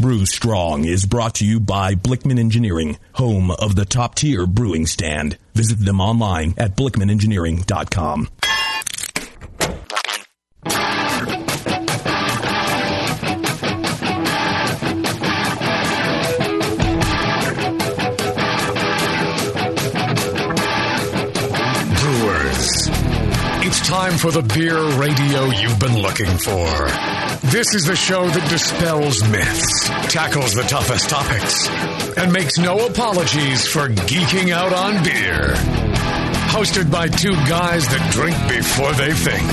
Brew Strong is brought to you by Blickman Engineering, home of the top tier brewing stand. Visit them online at blickmanengineering.com. Brewers. It's time for the beer radio you've been looking for. This is the show that dispels myths, tackles the toughest topics, and makes no apologies for geeking out on beer. Hosted by two guys that drink before they think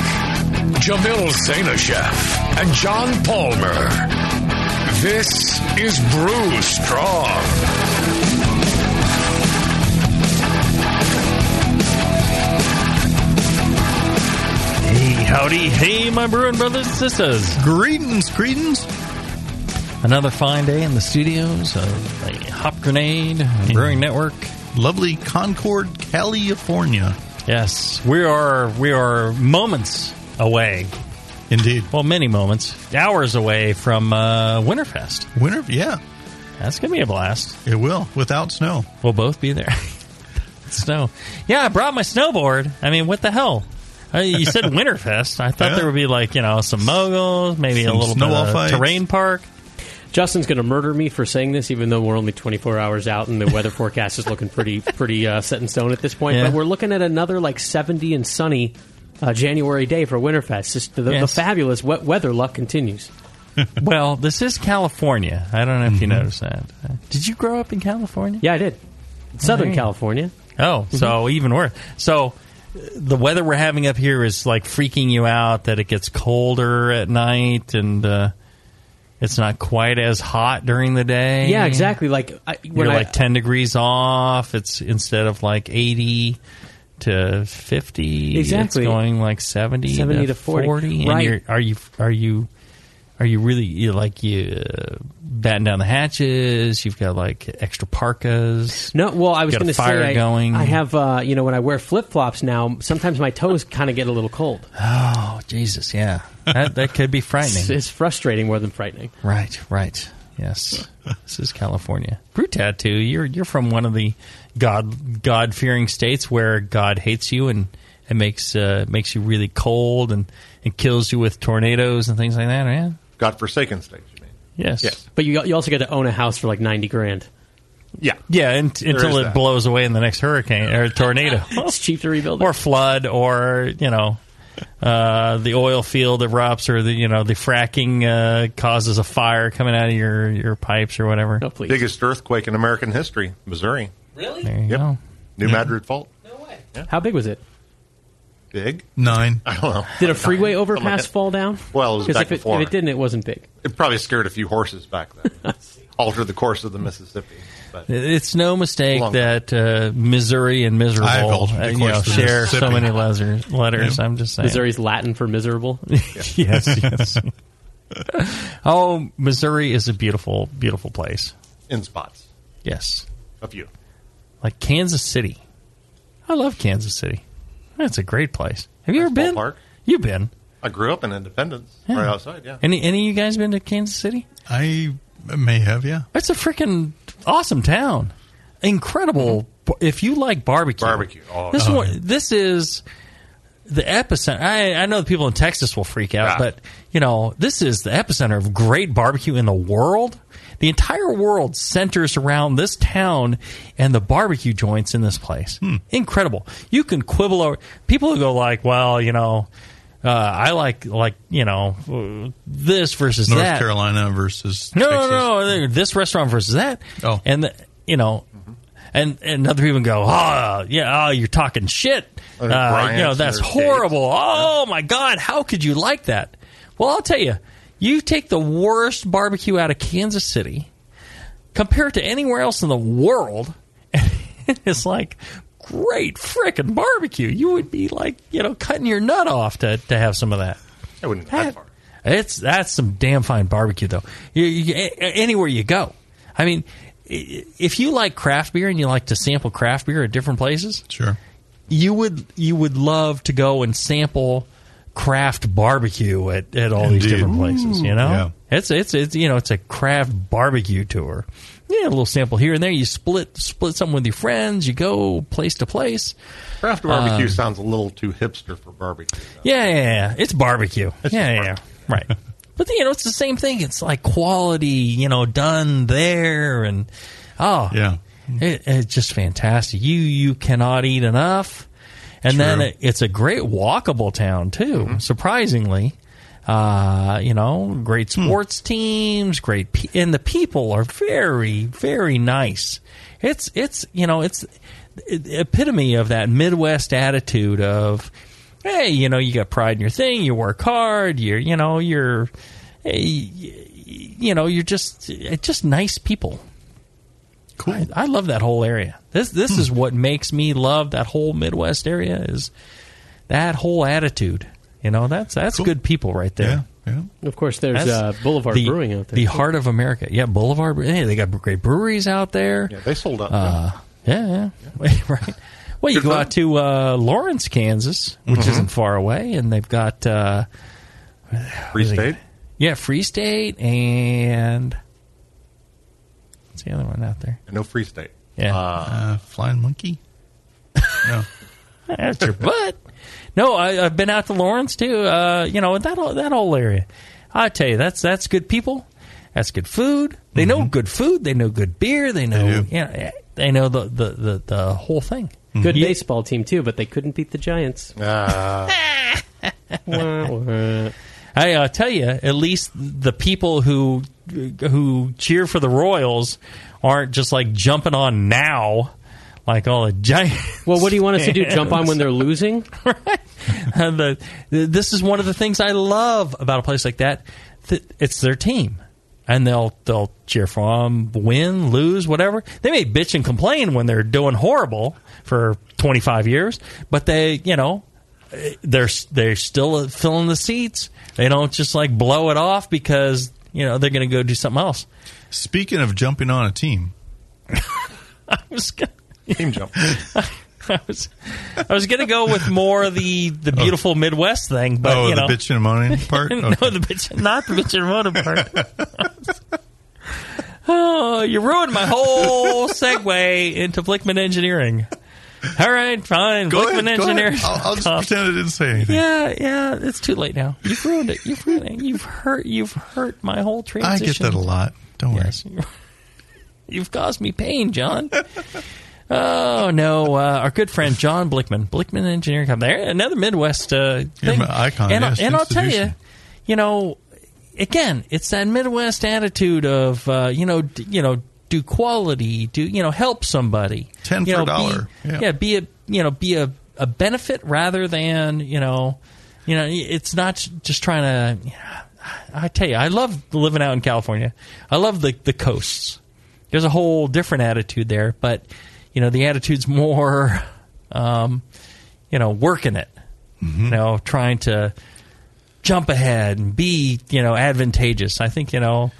Jamil Zainasheff and John Palmer. This is Brew Strong. Howdy. Hey, my brewing brothers and sisters. Greetings, greetings. Another fine day in the studios of the Hop Grenade Brewing Network. Lovely Concord, California. Yes, we are we are moments away. Indeed. Well, many moments, hours away from uh, Winterfest. Winter, yeah, That's gonna be a blast. it will, without snow. We'll both be there. Snow. Yeah, I brought my snowboard. I mean, what the hell? Uh, You said Winterfest. I thought Yeah. there would be like you know some moguls, maybe Some a little bit snowball of fights. terrain park. Justin's going to murder me for saying this, even though we're only 24 hours out and the weather forecast is looking pretty pretty uh, set in stone at this point. Yeah. But we're looking at another like 70 and sunny uh, January day for Winterfest. Just the, the Yes. fabulous wet weather luck continues. Well, this is California. I don't know if you Mm-hmm. noticed that. Uh, Did you grow up in California? Yeah, I did. Southern Right. California. Oh, so even worse. So the weather we're having up here is like freaking you out that it gets colder at night and uh, it's not quite as hot during the day. Yeah, exactly. Like I, when You're I, like 10 degrees off. It's instead of like 80 to 50. Exactly. It's going like 70, 70 to, to 40. And Right. you're, are you are you are you really you like you uh, batten down the hatches? You've got like extra parkas. No, well, I was going to say I, going. I have, uh, you know, when I wear flip flops now, sometimes my toes kind of get a little cold. Oh Jesus, yeah, that that could be It's, frightening. it's frustrating more than frightening. Right, right. Yes, this is California. Brew tattoo. You're you're from one of the God God fearing states where God hates you and it makes uh, makes you really cold and and kills you with tornadoes and things like that. Yeah. Godforsaken states. You mean? Yes. Yes. But you you also get to own a house for like 90 grand. Yeah. Yeah, and, until it that. blows away in the next hurricane or tornado. It's cheap to rebuild. or flood or you know uh, the oil field erupts or the you know the fracking uh, causes a fire coming out of your your pipes or whatever. No, please. Biggest earthquake in American history, Missouri. Really? There you Yep. go. New Madrid Fault. No way. Yeah. How big was it? Big? Nine. I don't know. Did a freeway Something like overpass that. fall down? Well, it was back if, it- before. if it didn't, it wasn't big. It probably scared a few horses back then. Altered the course of the Mississippi. But It's no mistake Long that uh, Missouri and miserable altered uh, you know, share so Mississippi. many letters. letters I'm just saying. Missouri's Latin for miserable. yes, yes. oh, Missouri is a beautiful, beautiful place. in spots. Yes, A few. like Kansas City. I love Kansas City. That's a great place. Have you Nice ever been? ballpark. You've been. I grew up in Independence, Yeah. right outside, yeah. Any any of you guys been to Kansas City? I may have, yeah. It's a freaking awesome town. Incredible. If you like barbecue, Barbecue. Oh, this oh, one, this is the epicenter. I, I know the people in Texas will freak out, Yeah. but you know this is the epicenter of great barbecue in the world. The entire world centers around this town and the barbecue joints in this place. Incredible. You can quibble over people who go like, well, you know. Uh, I like like you know uh, this versus North that. Carolina versus No, Texas. no, no. This restaurant versus that. Oh. and the, you know, and and other people go, oh yeah, oh you're talking shit. Uh, you know that's their horrible. Oh my god, how could you like that? Well, I'll tell you, you take the worst barbecue out of Kansas City, compare it to anywhere else in the world, and it's like great frickin' barbecue. You would be like, you know, cutting your nut off to to have some of that. I wouldn't go that far. It's that's some damn fine barbecue though. You, you, anywhere you go, I mean, if you like craft beer and you like to sample craft beer at different places, Sure. you would you would love to go and sample craft barbecue at, at all these different places. You mm. know, Yeah. It's it's it's you know it's a craft barbecue tour. Yeah, a little sample here and there. You split split something with your friends. You go place to place. Craft barbecue um, sounds a little too hipster for barbecue. though. Yeah, yeah, yeah. It's barbecue. yeah, yeah, yeah. Right. But you know, it's the same thing. It's like quality, you know, done there, and oh, Yeah. it, it's just fantastic. You you cannot eat enough, and then it, it's a great walkable town too. Surprisingly, uh, you know, great sports teams, great, pe- and the people are very very nice. It's it's you know it's the epitome of that Midwest attitude of hey, you know, you got pride in your thing, you work hard, you're, you know, you're, you know, you're just, eh, just nice people. Cool. I, I love that whole area. This, this is what makes me love that whole Midwest area is that whole attitude. You know, that's that's Cool. good people right there. Yeah. Of course, there's That's uh, Boulevard the, Brewing out there. The heart of America. Yeah, Boulevard. Hey, they got great breweries out there. Yeah, they sold out. Uh, yeah, yeah, right. Well, you Good go fun. out to uh, Lawrence, Kansas, which isn't far away, and they've got uh, Free State. yeah, Free State and what's the other one out there? No Free State. Yeah, Uh, flying monkey? No. that's your butt. No, I, I've been out to Lawrence too. Uh, you know that whole, that whole area. I tell you, that's that's good people. That's good food. They know good food. They know good beer. They know They do. you know, they know the the, the, the whole thing. Good Yeah. baseball team too, but they couldn't beat the Giants. Uh, Wah, wah. I uh, tell you, at least the people who who cheer for the Royals aren't just like jumping on now, like all the Giants. Well, what do you want us to do? Jump on when they're losing? And the, this is one of the things I love about a place like that. That it's their team, and they'll they'll cheer for them, win, lose, whatever. They may bitch and complain when they're doing horrible for twenty five years, but they, you know, they're they're still filling the seats. They don't just like blow it off because you know they're going to go do something else. Speaking of jumping on a team, I was gonna, team jump. I was I was going to go with more of the the oh. beautiful Midwest thing, but oh, you know, the bitching and moaning part? no, Okay. the bitch, not the bitch and motor part. oh, you ruined my whole segue into Blickman Engineering. All right, fine. Go Blickman ahead, go ahead. I'll, I'll just pretend I didn't say anything. Yeah, yeah, it's too late now. You've ruined it. You've ruined it. You've hurt. You've hurt my whole transition. I get that a lot. Don't worry. Yes. You've caused me pain, John. Oh no! Uh, our good friend John Blickman, Blickman Engineering Company, another Midwest uh, thing. icon, and, yes, and I'll tell you, you know, again, it's that Midwest attitude of uh, you know, d- you know, do quality, do you know, help somebody, 10 you for know, a dollar. Be, Yeah. yeah, be a you know, be a, a benefit rather than you know, you know, it's not just trying to. I tell you, I love living out in California. I love the the coasts. There's a whole different attitude there, but you know, the attitude's more, um, you know, working it. You know, trying to jump ahead and be, you know, advantageous. I think you know,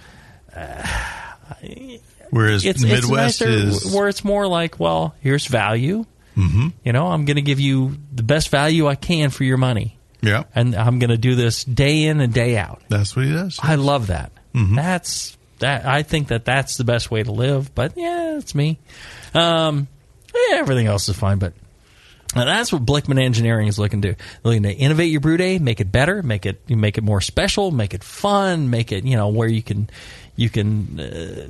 Whereas it's Midwest it's nicer is where it's more like, well, here's value. Mm-hmm. You know, I'm going to give you the best value I can for your money, yeah, and I'm going to do this day in and day out. that's what he does. I love that. Mm-hmm. That's that. I think that that's the best way to live. But yeah, it's me. Um, yeah, everything else is fine. But uh, that's what Blickman Engineering is looking to do. They're looking to innovate your brew day, make it better, make it you make it more special, make it fun, make it you know where you can you can. Uh,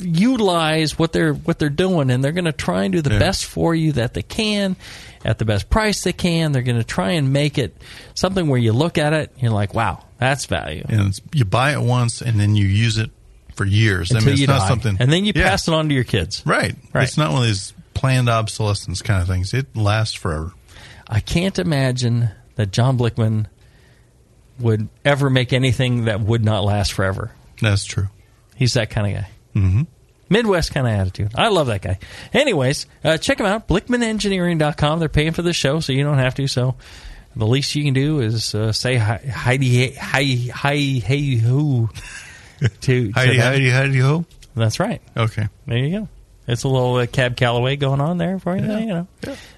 utilize what they're what they're doing and they're going to try and do the Yeah. best for you that they can at the best price they can they're going to try and make it something where you look at it and you're like wow that's value and you buy it once and then you use it for years. I until mean, it's you not die. something, and then you Yeah. pass it on to your kids. Right. Right. It's not one of these planned obsolescence kind of things. It lasts forever. I can't imagine that John Blickman would ever make anything that would not last forever. That's true. He's that kind of guy. Mm-hmm. Midwest kind of attitude. I love that guy. Anyways, uh, check him out, BlickmanEngineering.com. They're paying for this show, so you don't have to. So the least you can do is uh, say hi, Heidi, hi, hi, hey, who. To, to Heidi, them. Heidi, Heidi, ho. That's right. Okay. There you go. It's a little uh, Cab Calloway going on there for you, you know.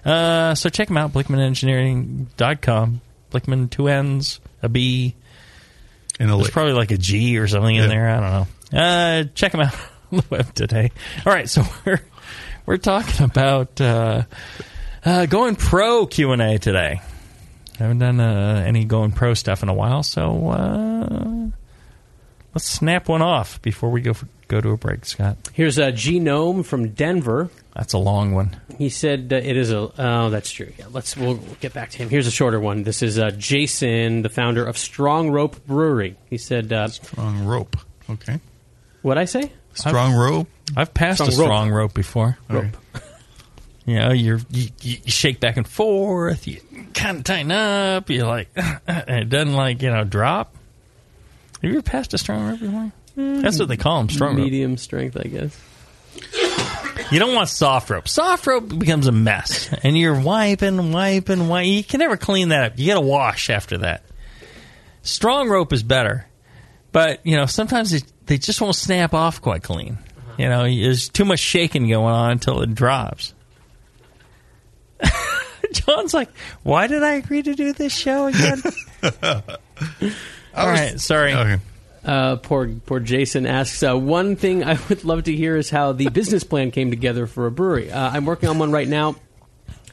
Uh, so check them out, BlickmanEngineering.com. Blickman, two N's, a B. In a There's probably like a G or something Yeah. in there. I don't know. Uh, check them out on the web today. All right, so we're we're talking about uh, uh, going pro Q and A today. I haven't done uh, any going pro stuff in a while, so uh, let's snap one off before we go for, go to a break, Scott. Here's a Genome from Denver. That's a long one. He said uh, it is a. Oh, that's true. Yeah, let's. We'll, we'll get back to him. Here's a shorter one. This is uh, Jason, the founder of Strong Rope Brewery. He said, uh, Strong rope. Okay. "What I say? Strong rope. I've passed Strong a rope. strong rope before. All right. You know, you're, you you shake back and forth. You kind of tighten up. You're like, and it doesn't like you know drop. Have you ever passed a strong rope before? Mm. That's what they call them, strong rope. Medium strength, I guess." You don't want soft rope. Soft rope becomes a mess, and you're wiping, wiping, wiping. You can never clean that up. You got to wash after that. Strong rope is better, but you know sometimes they, they just won't snap off quite clean. You know, there's too much shaking going on until it drops. John's like, "Why did I agree to do this show again?" All right, sorry. Okay. Uh, poor poor Jason asks. Uh, one thing I would love to hear is how the business plan came together for a brewery. Uh, I'm working on one right now,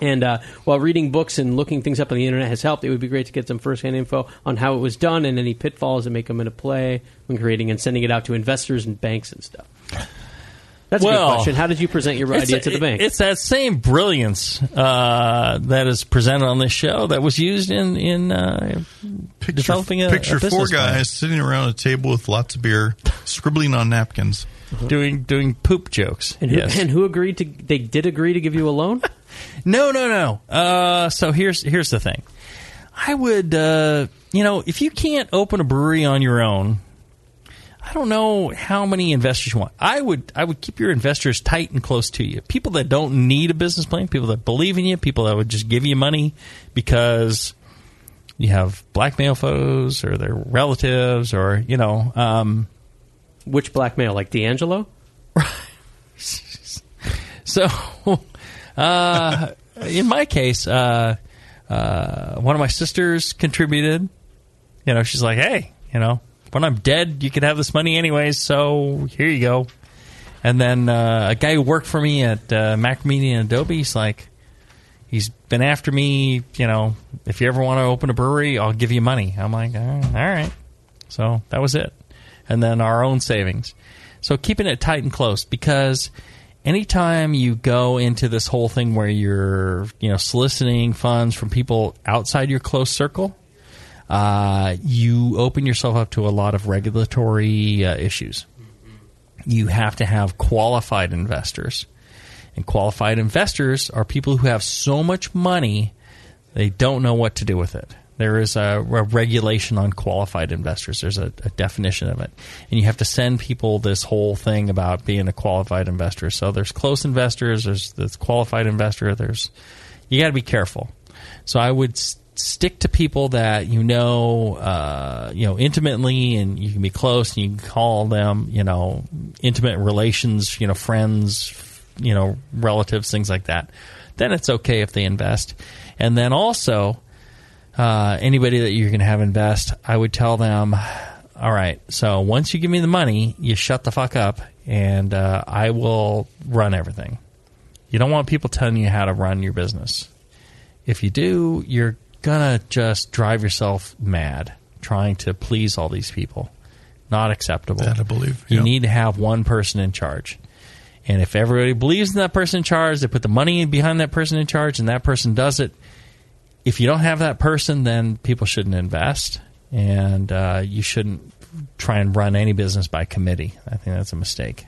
and uh, while reading books and looking things up on the internet has helped, it would be great to get some firsthand info on how it was done and any pitfalls that may come into play when creating and sending it out to investors and banks and stuff. That's a good question. How did you present your idea to the bank? It's that same brilliance uh, that is presented on this show that was used in in uh, Picture, Developing a- picture a four business plan. guys sitting around a table with lots of beer, scribbling on napkins. doing doing poop jokes. and, who, yes. and who agreed to? They did agree to give you a loan. No, no, no. Uh, so here's here's the thing. I would, uh, you know, if you can't open a brewery on your own, I don't know how many investors you want. I would I would keep your investors tight and close to you. People that don't need a business plan, people that believe in you, people that would just give you money because you have blackmail photos or their relatives or you know. Um, Which blackmail? Like D'Angelo? Right. So, uh, in my case, uh, uh, one of my sisters contributed. You know, she's like, "Hey, you know, when I'm dead, you can have this money anyways. So here you go." And then uh, a guy who worked for me at uh, Macromedia and Adobe, he's like, he's been after me. You know, if you ever want to open a brewery, I'll give you money. I'm like. All right. So that was it. And then our own savings. So keeping it tight and close because anytime you go into this whole thing where you're, you know, soliciting funds from people outside your close circle, uh, you open yourself up to a lot of regulatory uh, issues. You have to have qualified investors. And qualified investors are people who have so much money they don't know what to do with it. There is a, a regulation on qualified investors. There's a, a definition of it, and you have to send people this whole thing about being a qualified investor. So there's close investors. There's this qualified investor. There's you got to be careful. So I would stick to people that you know, uh, you know, intimately, and you can be close, and you can call them, you know, intimate relations, you know, friends, you know, relatives, things like that. Then it's okay if they invest, and then also uh, anybody that you're going to have invest, I would tell them, all right, so once you give me the money, you shut the fuck up, and uh, I will run everything. You don't want people telling you how to run your business. If you do, you're gonna just drive yourself mad trying to please all these people. Not acceptable. That I believe, You yeah. need to have one person in charge. And if everybody believes in that person in charge, they put the money behind that person in charge, and that person does it. If you don't have that person, then people shouldn't invest, and uh, you shouldn't try and run any business by committee. I think that's a mistake.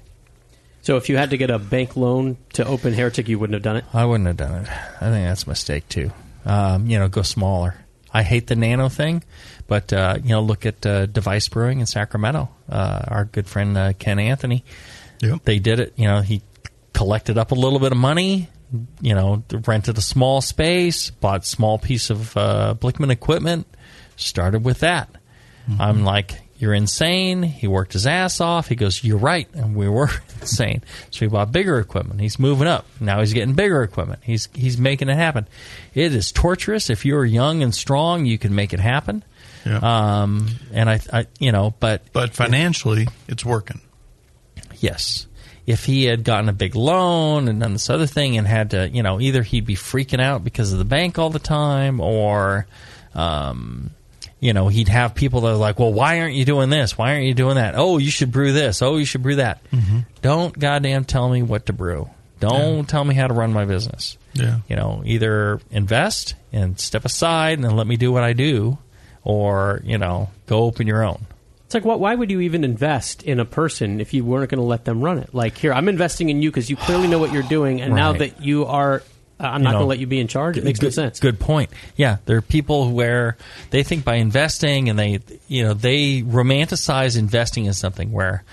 So if you had to get a bank loan to open Heretic, you wouldn't have done it. I wouldn't have done it. I think that's a mistake too. Um, you know, go smaller. I hate the nano thing, but uh, you know, look at uh, Device Brewing in Sacramento. Uh, our good friend uh, Ken Anthony. Yep. They did it. You know, he collected up a little bit of money. You know, rented a small space, bought small piece of uh, Blickman equipment, started with that. I'm like, you're insane. He worked his ass off. He goes, you're right, and we were insane. So he bought bigger equipment. He's moving up. Now he's getting bigger equipment. He's he's making it happen. It is torturous. If you're young and strong, you can make it happen. Yeah. Um, and I, I, you know, but but financially, it's working. Yes. If he had gotten a big loan and done this other thing and had to, you know, either he'd be freaking out because of the bank all the time or, um, you know, he'd have people that are like, well, why aren't you doing this? Why aren't you doing that? Oh, you should brew this. Oh, you should brew that. Don't goddamn tell me what to brew. Don't tell me how to run my business. Yeah. You know, either invest and step aside and then let me do what I do or, you know, go open your own. It's like, what? Why would you even invest in a person if you weren't going to let them run it? Like, here, I'm investing in you because you clearly know what you're doing, and now Right. that you are, uh, I'm not know, going to let you be in charge. It makes no good, sense. Good point. Yeah, there are people where they think by investing and they, you know, they romanticize investing in something where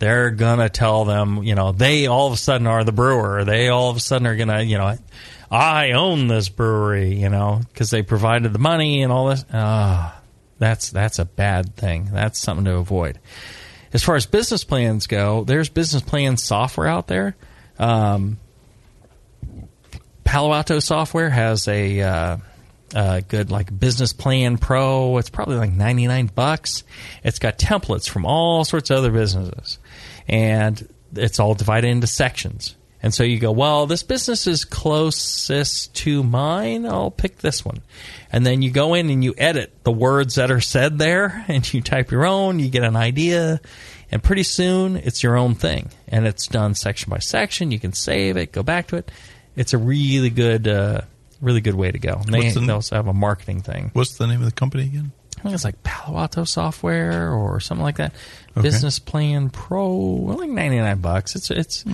they're gonna tell them, you know, they all of a sudden are the brewer. They all of a sudden are gonna, you know, I own this brewery, you know, because they provided the money and all this. Ah, that's that's a bad thing. That's something to avoid. As far as business plans go, there's business plan software out there. Um, Palo Alto software has a uh, uh, good like business plan pro. It's probably like ninety nine bucks. It's got templates from all sorts of other businesses, and it's all divided into sections. And so you go, well, this business is closest to mine. I'll pick this one. And then you go in and you edit the words that are said there, and you type your own. You get an idea, and pretty soon it's your own thing, and it's done section by section. You can save it, go back to it. It's a really good, uh, really good way to go. And they, the- they also have a marketing thing. What's the name of the company again? I think it's like Palo Alto software or something like that. Okay. Business Plan Pro, like ninety nine bucks. It's it's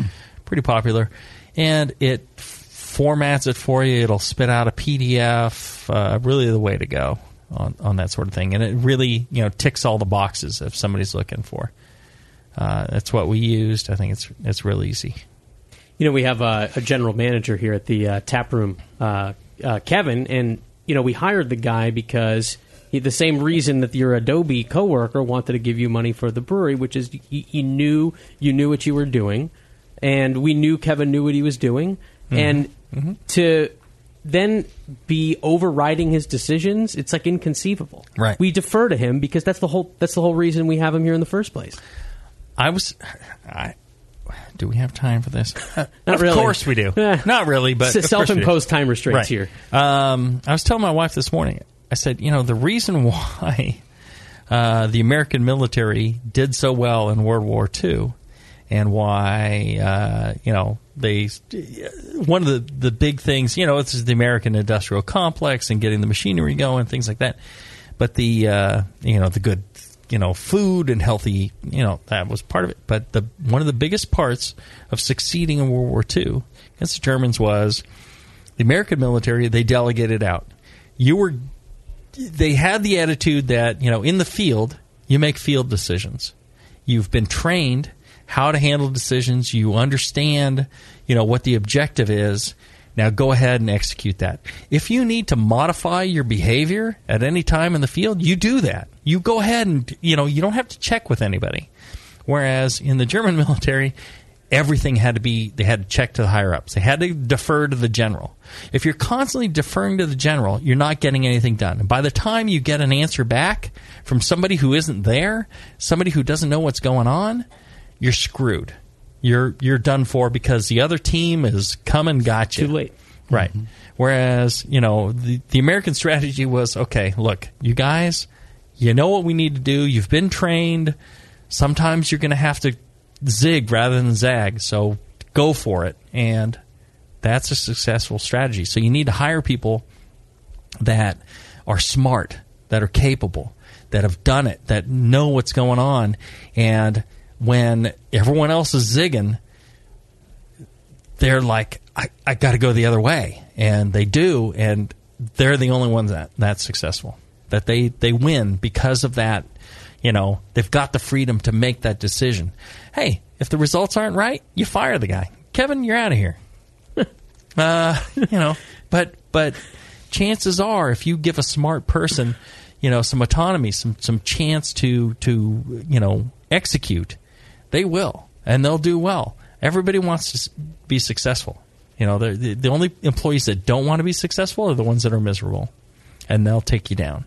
pretty popular, and it formats it for you. It'll spit out a PDF. Uh, really, the way to go on on that sort of thing, and it really you know ticks all the boxes if somebody's looking for. Uh, that's what we used. I think it's it's real easy. You know, we have a, a general manager here at the uh, tap room, uh, uh, Kevin, and you know we hired the guy because he, the same reason that your Adobe coworker wanted to give you money for the brewery, which is you knew you knew what you were doing, and we knew Kevin knew what he was doing, and to then be overriding his decisions, it's like inconceivable. Right. We defer to him because that's the whole that's the whole reason we have him here in the first place. I was. I, do we have time for this? Not of really. course we do. Not really, but of course we do. self-imposed time restraints Right. here. Um, I was telling my wife this morning. I said, you know, the reason why uh, the American military did so well in World War II, and why uh, you know they one of the the big things, you know, this is the American industrial complex and getting the machinery going, things like that. But the uh, you know the good you know food and healthy you know that was part of it. But the one of the biggest parts of succeeding in World War II against the Germans was the American military, they delegated out. You were, they had the attitude that, you know, in the field, you make field decisions. You've been trained how to handle decisions. You understand, you know, what the objective is. Now go ahead and execute that. If you need to modify your behavior at any time in the field, you do that. You go ahead and, you know, you don't have to check with anybody. Whereas in the German military, everything had to be they had to check to the higher ups. They had to defer to the general. If you're constantly deferring to the general, you're not getting anything done. And by the time you get an answer back from somebody who isn't there, somebody who doesn't know what's going on, you're screwed. You're you're done for because the other team is come and got you. Too late. Right. Whereas, you know, the, the American strategy was okay, look, you guys, you know what we need to do. You've been trained. Sometimes you're going to have to zig rather than zag. So go for it. And that's a successful strategy. So you need to hire people that are smart, that are capable, that have done it, that know what's going on. And when everyone else is zigging, they're like, I, I got to go the other way. And they do. And they're the only ones that that's successful. That they, they win because of that. You know, they've got the freedom to make that decision. Hey, if the results aren't right, you fire the guy. Kevin, you're out of here. uh, you know, but but chances are, if you give a smart person, you know, some autonomy, some some chance to to you know execute, they will, and they'll do well. Everybody wants to be successful. You know, the the only employees that don't want to be successful are the ones that are miserable, and they'll take you down.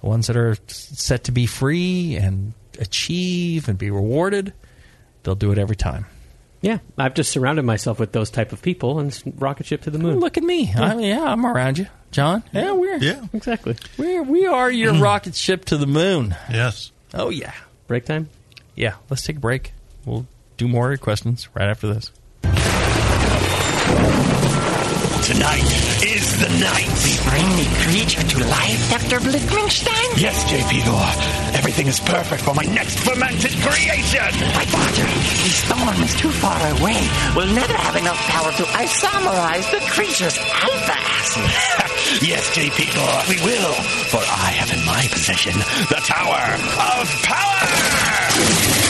the ones that are set to be free and achieve and be rewarded, they'll do it every time. Yeah, I've just surrounded myself with those type of people and rocket ship to the moon. Look at me. I, yeah, I'm around you, John. Yeah, we're Yeah. exactly. we're we are your rocket ship to the moon. Yes. Oh yeah, Break time. yeah. Let's take a break. We'll do more of your questions right after this. Tonight is the night. We bring the creature to life, Dr. Blickmanstein? Yes, JP Gore. Everything is perfect for my next fermented creation. My father, the storm is too far away. We'll never have enough power to isomerize the creature's alpha acid. yes, JP Gore, we will. For I have in my possession the Tower of Power.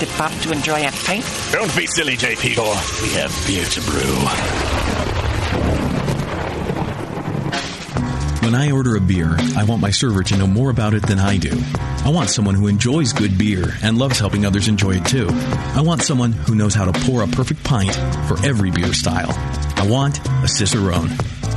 the pub to enjoy a pint. Don't be silly, JP Gore. We have beer to brew. When I order a beer, I want my server to know more about it than I do. I want someone who enjoys good beer and loves helping others enjoy it too. I want someone who knows how to pour a perfect pint for every beer style. I want a Cicerone.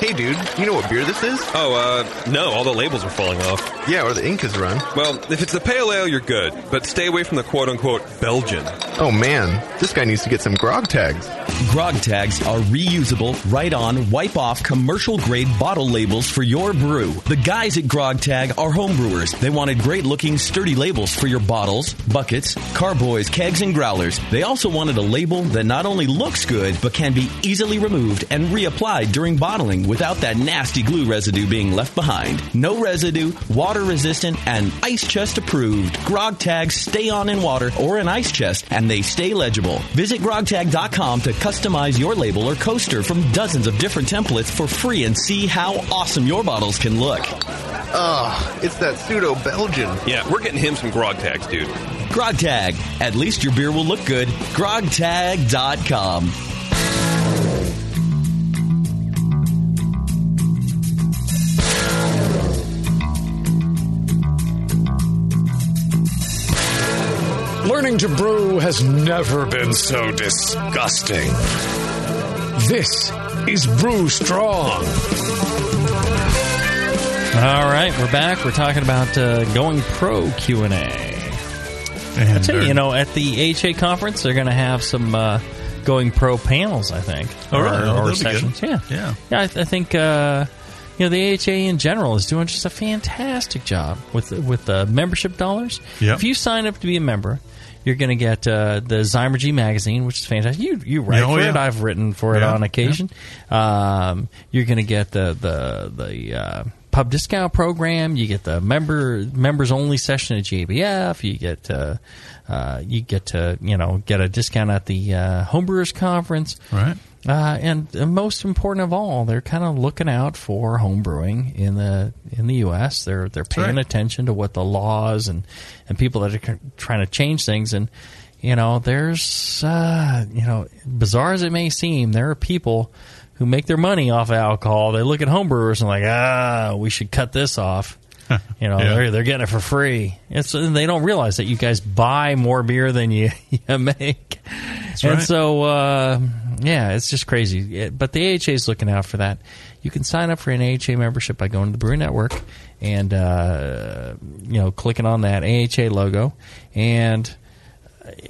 Hey, dude, you know what beer this is? Oh, uh, no, all the labels are falling off. Yeah, or the ink is run. Well, if it's the pale ale, you're good, but stay away from the quote unquote Belgian. Oh man, this guy needs to get some grog tags. Grog tags are reusable, right on, wipe off commercial grade bottle labels for your brew. The guys at Grog Tag are homebrewers. They wanted great looking, sturdy labels for your bottles, buckets, carboys, kegs, and growlers. They also wanted a label that not only looks good, but can be easily removed and reapplied during bottling without that nasty glue residue being left behind. No residue, water resistant, and ice chest approved. Grog tags stay on in water or an ice chest, and they stay legible. Visit grogtag.com to customize your label or coaster from dozens of different templates for free and see how awesome your bottles can look. Ugh, it's that pseudo Belgian. Yeah, we're getting him some grog tags, dude. Grog Tag. At least your beer will look good. Grogtag.com. Learning to brew has never been so disgusting. This is Brew Strong. All right, we're back. We're talking about uh, going pro Q and A. I tell you, you know, at the AHA conference, they're going to have some uh, going pro panels. I think, Oh, really? or, Oh, or that'll be sessions. Yeah, Yeah. yeah. I, I think uh, you know the AHA in general is doing just a fantastic job with with the membership dollars. Yep. If you sign up to be a member. You're going to get uh, the Zymurgy magazine, which is fantastic. You you write Oh, for yeah. it. I've written for it on occasion. Um, you're going to get the the the uh, pub discount program. You get the member members only session at JBF. You get uh, uh, you get to you know get a discount at the uh, homebrewers conference. Right. Uh, and uh, most important of all, they're kind of looking out for homebrewing in the in the U.S. They're they're paying right. attention to what the laws and and people that are trying to change things. And you know, there's uh, you know, bizarre as it may seem, there are people who make their money off of alcohol. They look at homebrewers and like, ah, we should cut this off. You know, Yeah. they're they're getting it for free. It's and they don't realize that you guys buy more beer than you, you make. and right. so, uh, yeah, it's just crazy. It- but the AHA is looking out for that. You can sign up for an AHA membership by going to the Brew Network and uh, you know clicking on that AHA logo, and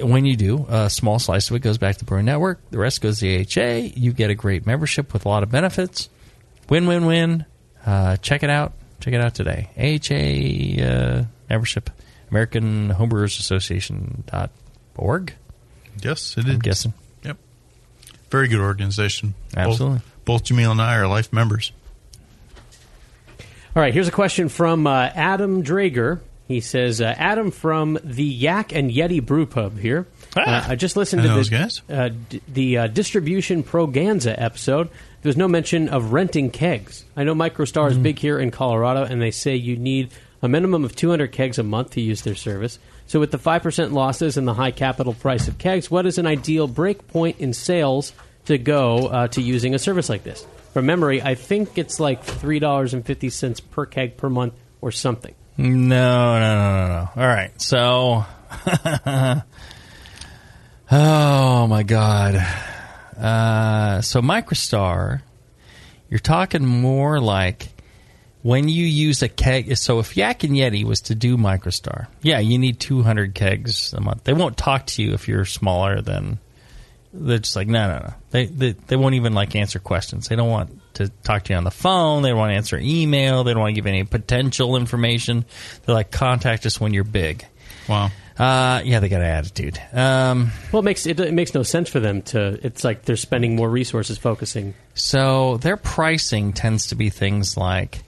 when you do, a small slice of it goes back to the Brew Network. The rest goes to the AHA. You get a great membership with a lot of benefits. Win, win, win. Uh, check it out. Check it out today. AHA uh, membership, American Homebrewers Association dot org. Yes, it is. I'm guessing. Yep. Very good organization. Both- Absolutely. Both, Jamil and I are life members. All right, here's a question from uh, Adam Drager. He says, uh, Adam from the Yak and Yeti Brew Pub here. Uh, I just listened I to know the, those guys. Uh, d- the uh, Distribution Proganza episode. There's no mention of renting kegs. I know MicroStar is big here in Colorado, and they say you need a minimum of 200 kegs a month to use their service. So, with the 5% losses and the high capital price of kegs, what is an ideal break point in sales to go uh, to using a service like this? From memory, I think it's like $3.50 per keg per month or something. No, no, no, no, no. All right. So, oh my God. Uh, so, Microstar, you're talking more like when you use a keg. So, if Yak and Yeti was to do Microstar, yeah, you need 200 kegs a month. They won't talk to you if you're smaller than. They're just like no, no, no. They, they they won't even like answer questions. They don't want to talk to you on the phone. They don't want to answer email. They don't want to give any potential information. They're like contact us when you're big. Wow. Uh, yeah, they got an attitude. Um, Well, it makes it, it makes no sense for them to. It's like they're spending more resources focusing. So their pricing tends to be things like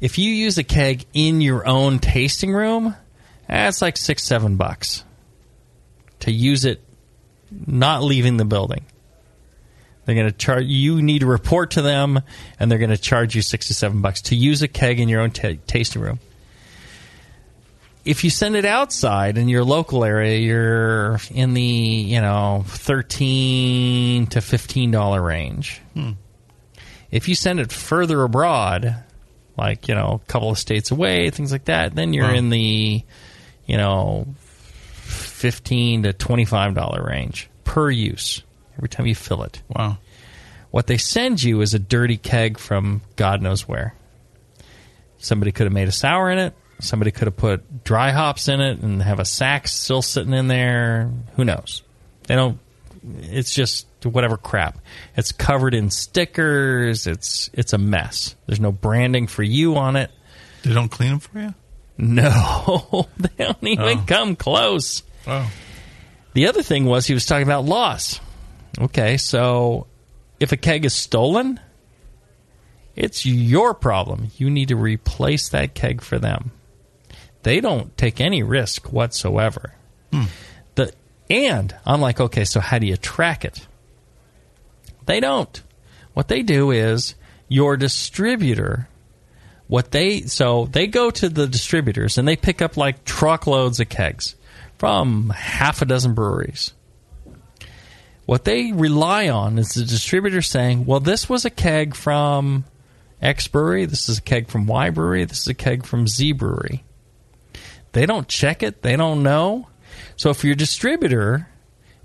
if you use a keg in your own tasting room, that's like six, seven bucks to use it not leaving the building. They're going to charge you need to report to them, and they're going to charge you six to seven bucks to use a keg in your own ta tasting room. If you send it outside in your local area, you're in the you know thirteen to fifteen dollar range. Hmm. If you send it further abroad, like you know a couple of states away, things like that, then you're Wow. in the you know fifteen to twenty five dollar range per use every time you fill it. Wow. What they send you is a dirty keg from God knows where. Somebody could have made a sour in it. Somebody could have put dry hops in it and have a sack still sitting in there. Who knows? They don't. It's just whatever crap. It's covered in stickers. It's it's a mess. There's no branding for you on it. They don't clean them for you? No, they don't even Oh. come close. Wow. The other thing was he was talking about loss. Okay, so if a keg is stolen, it's your problem. You need to replace that keg for them. They don't take any risk whatsoever. Hmm. The and I'm like, okay, so how do you track it? They don't. What they do is your distributor what they so they go to the distributors and they pick up like truckloads of kegs from half a dozen breweries. What they rely on is the distributor saying, "Well, this was a keg from X brewery. This is a keg from Y brewery. This is a keg from Z brewery." They don't check it. They don't know. So if your distributor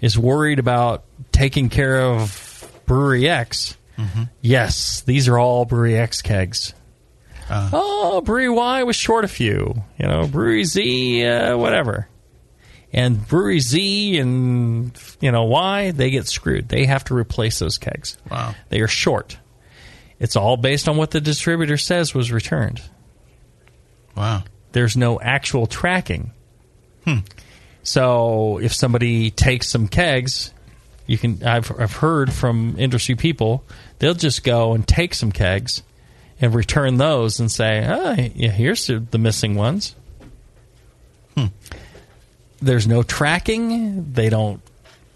is worried about taking care of brewery X, yes, these are all brewery X kegs. Oh, brewery Y was short a few. You know, brewery Z, uh, whatever. And brewery Z and you know Y, they get screwed. They have to replace those kegs. Wow. They are short. It's all based on what the distributor says was returned. Wow. There's no actual tracking. So if somebody takes some kegs, you can. I've I've heard from industry people they'll just go and take some kegs and return those and say, "Ah, yeah, here's the, missing ones." There's no tracking. They don't.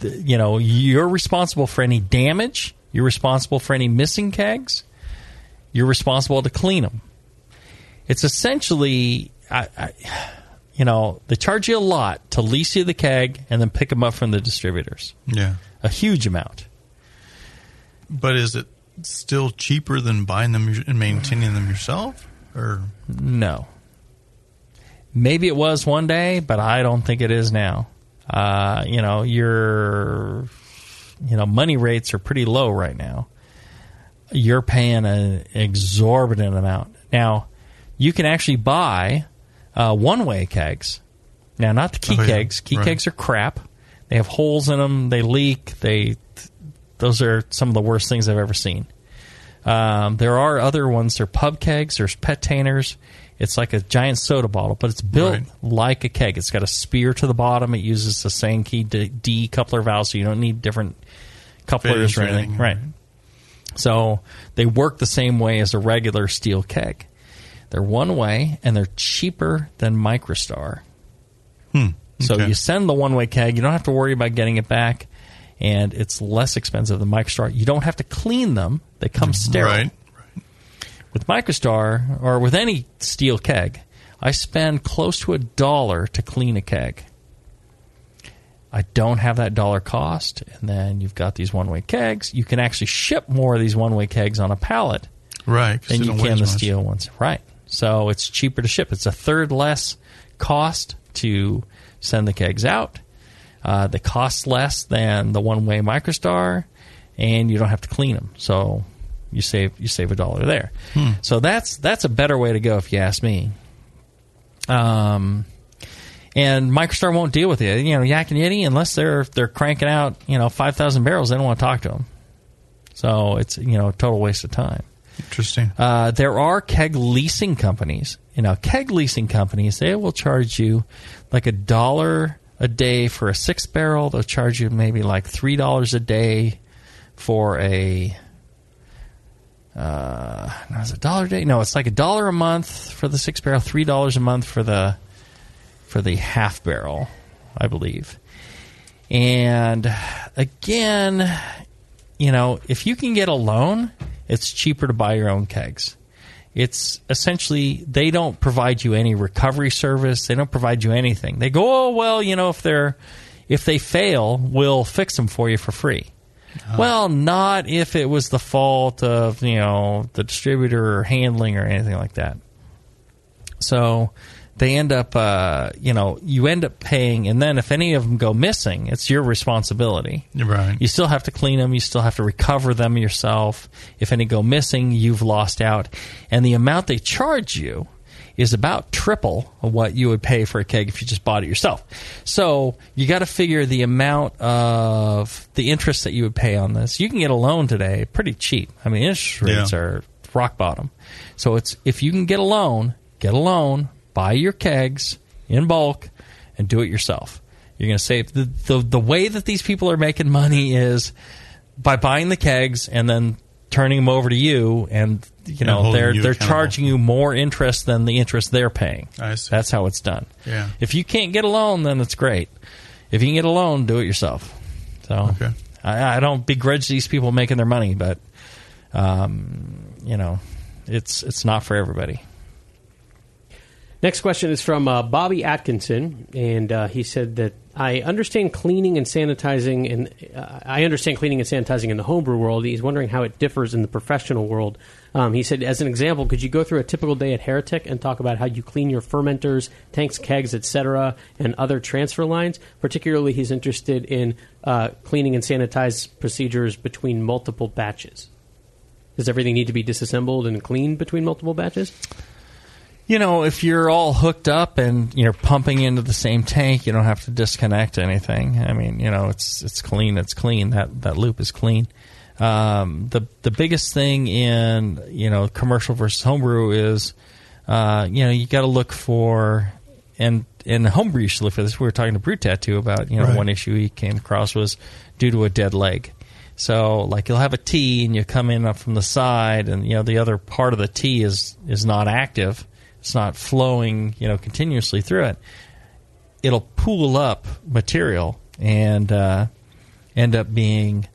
You know, you're responsible for any damage. You're responsible for any missing kegs. You're responsible to clean them. It's essentially, I, I, you know, they charge you a lot to lease you the keg and then pick them up from the distributors. Yeah. A huge amount. But is it still cheaper than buying them and maintaining them yourself? Or No. Maybe it was one day, but I don't think it is now. Uh, you know, your you know money rates are pretty low right now. You're paying an exorbitant amount now. You can actually buy uh, one-way kegs. Now, not the key Oh, yeah. kegs. Key Right. kegs are crap. They have holes in them. They leak. They those are some of the worst things I've ever seen. Um, there are other ones. They're pub kegs. There's petainers. It's like a giant soda bottle, but it's built Right. like a keg. It's got a spear to the bottom. It uses the Sankey D, D coupler valve, so you don't need different couplers or anything. anything, Right. So they work the same way as a regular steel keg. They're one way and they're cheaper than Microstar. Hmm. So Okay. you send the one way keg, you don't have to worry about getting it back, and it's less expensive than Microstar. You don't have to clean them; they come sterile. Right. With Microstar or with any steel keg, I spend close to a dollar to clean a keg. I don't have that dollar cost, and then you've got these one way kegs. You can actually ship more of these one way kegs on a pallet Right. than you can the much. steel ones. Right. So it's cheaper to ship. It's a third less cost to send the kegs out. Uh, they cost less than the one way Microstar, and you don't have to clean them. So you save you save a dollar there. Hmm. So that's that's a better way to go if you ask me. Um, and Microstar won't deal with it. You know, Yak and Yeti, unless they're they're cranking out you know five thousand barrels, they don't want to talk to them. So it's you know a total waste of time. Interesting. Uh, there are keg leasing companies. You know, keg leasing companies they will charge you like a dollar a day for a six barrel. They'll charge you maybe like three dollars a day for a. Uh, no, is it a dollar a day? No, it's like a dollar a month for the six barrel, three dollars a month for the for the half barrel, I believe. And again, you know, if you can get a loan, it's cheaper to buy your own kegs. It's essentially they don't provide you any recovery service. They don't provide you anything. They go, oh well, you know, if they're if they fail, we'll fix them for you for free. Uh-huh. Well, not if it was the fault of you know the distributor or handling or anything like that. So they end up, uh, you know, you end up paying, and then if any of them go missing, it's your responsibility. Right. You still have to clean them. You still have to recover them yourself. If any go missing, you've lost out. And the amount they charge you is about triple of what you would pay for a keg if you just bought it yourself. So you got to figure the amount of the interest that you would pay on this. You can get a loan today pretty cheap. I mean, interest rates Yeah. are rock bottom. So it's if you can get a loan, get a loan, buy your kegs in bulk, and do it yourself. You're going to save the, the the way that these people are making money is by buying the kegs and then turning them over to you, and you know holding they're you they're charging you more interest than the interest they're paying. I see. That's how it's done. Yeah. If you can't get a loan, then it's great. If you can get a loan, do it yourself. So Okay. I, I don't begrudge these people making their money, but um, you know, it's it's not for everybody. Next question is from uh, Bobby Atkinson, and uh, he said that I understand cleaning and sanitizing, and uh, I understand cleaning and sanitizing in the homebrew world. He's wondering how it differs in the professional world. Um, he said, as an example, could you go through a typical day at Heretic and talk about how you clean your fermenters, tanks, kegs, etc., and other transfer lines? Particularly, he's interested in uh, cleaning and sanitize procedures between multiple batches. Does everything need to be disassembled and cleaned between multiple batches? You know, if you're all hooked up and you're pumping into the same tank, you don't have to disconnect anything. I mean, you know, it's it's clean. It's clean. That that loop is clean. Um, the the biggest thing in you know commercial versus homebrew is, uh, you know, you got to look for and in homebrew you should look for this. We were talking to Brew Tattoo about you know Right. one issue he came across was due to a dead leg. So like you'll have a T and you come in up from the side and you know the other part of the T is is not active. It's not flowing, you know, continuously through it. It'll pool up material and uh, end up being,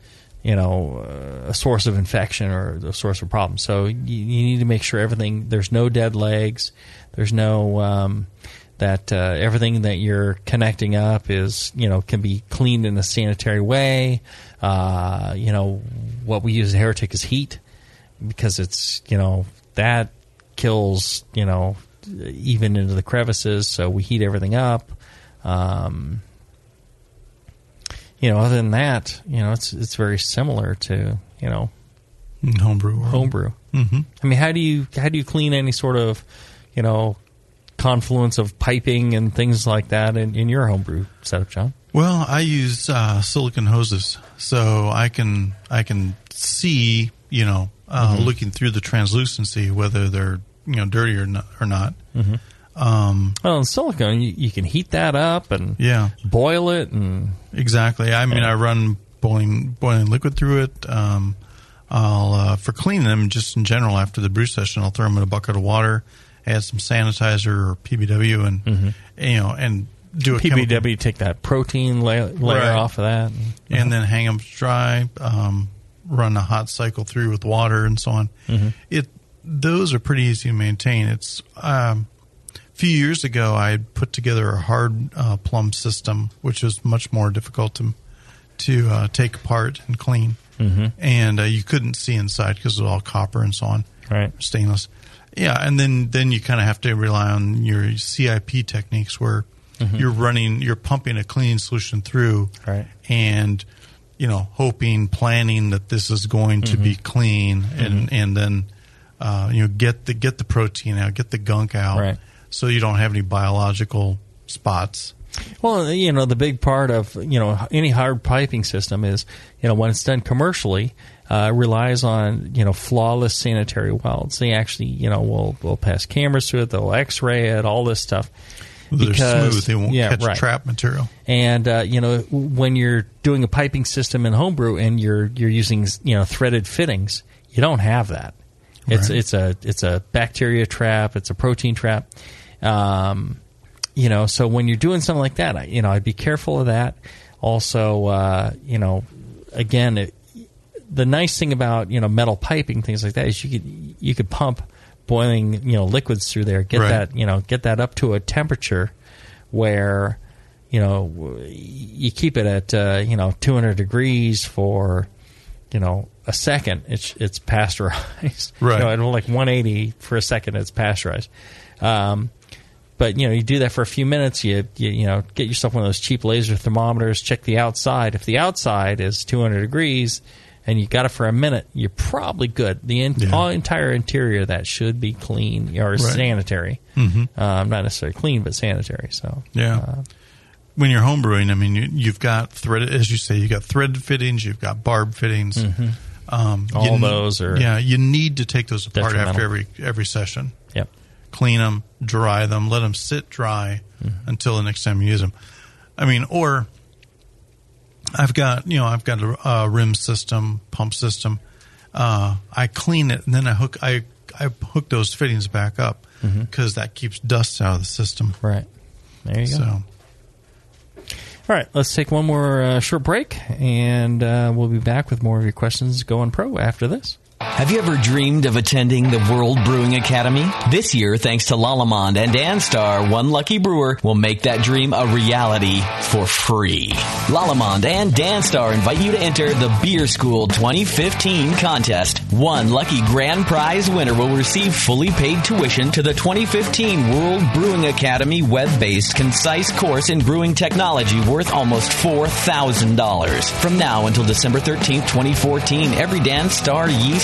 you know, uh, a source of infection or a source of problem. So you, you need to make sure everything there's no dead legs, there's no um, that uh, everything that you're connecting up is you know can be cleaned in a sanitary way. Uh, you know what we use at Heretic is heat because it's you know that kills you know even into the crevices. So we heat everything up. Um, you know, other than that, you know, it's it's very similar to you know homebrew. world. homebrew. hmm I mean, how do you how do you clean any sort of you know confluence of piping and things like that in, in your homebrew setup, John? Well, I use uh, silicon hoses, so I can I can see you know uh, Mhm. looking through the translucency whether they're you know dirty or not. Or not. Mhm. Um, Well, in silicone, you, you can heat that up and Yeah. boil it and Exactly. I mean, Yeah. I run boiling boiling liquid through it. Um, I'll uh, for cleaning them just in general after the brew session. I'll throw them in a bucket of water, add some sanitizer or PBW, and Mm-hmm. you know, and do a chemical- PBW take that protein la- layer Right. off of that. and then hang them dry. Um, run a hot cycle through with water and so on. Mhm. It those are pretty easy to maintain. It's um, a few years ago I had put together a hard uh, plumb system, which was much more difficult to to uh, take apart and clean, Mhm. and uh, you couldn't see inside because it was all copper and so on, right? Stainless. Yeah, and then then you kind of have to rely on your CIP techniques where Mhm. you're running, you're pumping a cleaning solution through, Right. and you know, hoping, planning that this is going to be clean, and and then uh, you know get the get the protein out, get the gunk out, Right. so you don't have any biological spots. Well, you know, the big part of you know any hard piping system is you know when it's done commercially uh, relies on you know flawless sanitary welds. They actually you know will will pass cameras through it, they'll X-ray it, all this stuff. They're because smooth; they won't yeah, catch right. trap material. And uh, you know when you're doing a piping system in homebrew and you're you're using you know threaded fittings, you don't have that. It's Right. it's a it's a bacteria trap. It's a protein trap. Um, you know, so when you're doing something like that, I, you know, I'd be careful of that. Also, uh, you know, again, it, the nice thing about you know metal piping things like that is you could you could pump boiling you know liquids through there, get Right. that you know get that up to a temperature where you know you keep it at uh, you know 200 degrees for you know a second. It's it's pasteurized, Right. You know, at like 180 for a second, it's pasteurized. Um, but you know, you do that for a few minutes. You, you you know, get yourself one of those cheap laser thermometers. Check the outside. If the outside is 200 degrees, and you got it for a minute, you're probably good. The in, Yeah. all entire interior of that should be clean or Right. sanitary. Mhm. Um, not necessarily clean, but sanitary. So Yeah. uh, when you're homebrewing, I mean, you, you've got threaded, as you say, you've got threaded fittings, you've got barb fittings. Mhm. Um, All you ne- those are yeah, you need to take those apart after every every session. Yep. Clean them, dry them, let them sit dry Mm-hmm. until the next time you use them. I mean, or I've got you know I've got a, a rim system, pump system. Uh, I clean it and then I hook I I hook those fittings back up because that keeps dust out of the system. Right. There you go. All right, let's take one more uh, short break, and uh, we'll be back with more of your questions going pro after this. Have you ever dreamed of attending the World Brewing Academy? This year, thanks to Lallemand and Danstar, one lucky brewer will make that dream a reality for free. Lallemand and Danstar invite you to enter the Beer School 2015 contest. One lucky grand prize winner will receive fully paid tuition to the 2015 World Brewing Academy web-based concise course in brewing technology worth almost $4,000. From now until December 13th, 2014, every Danstar yeast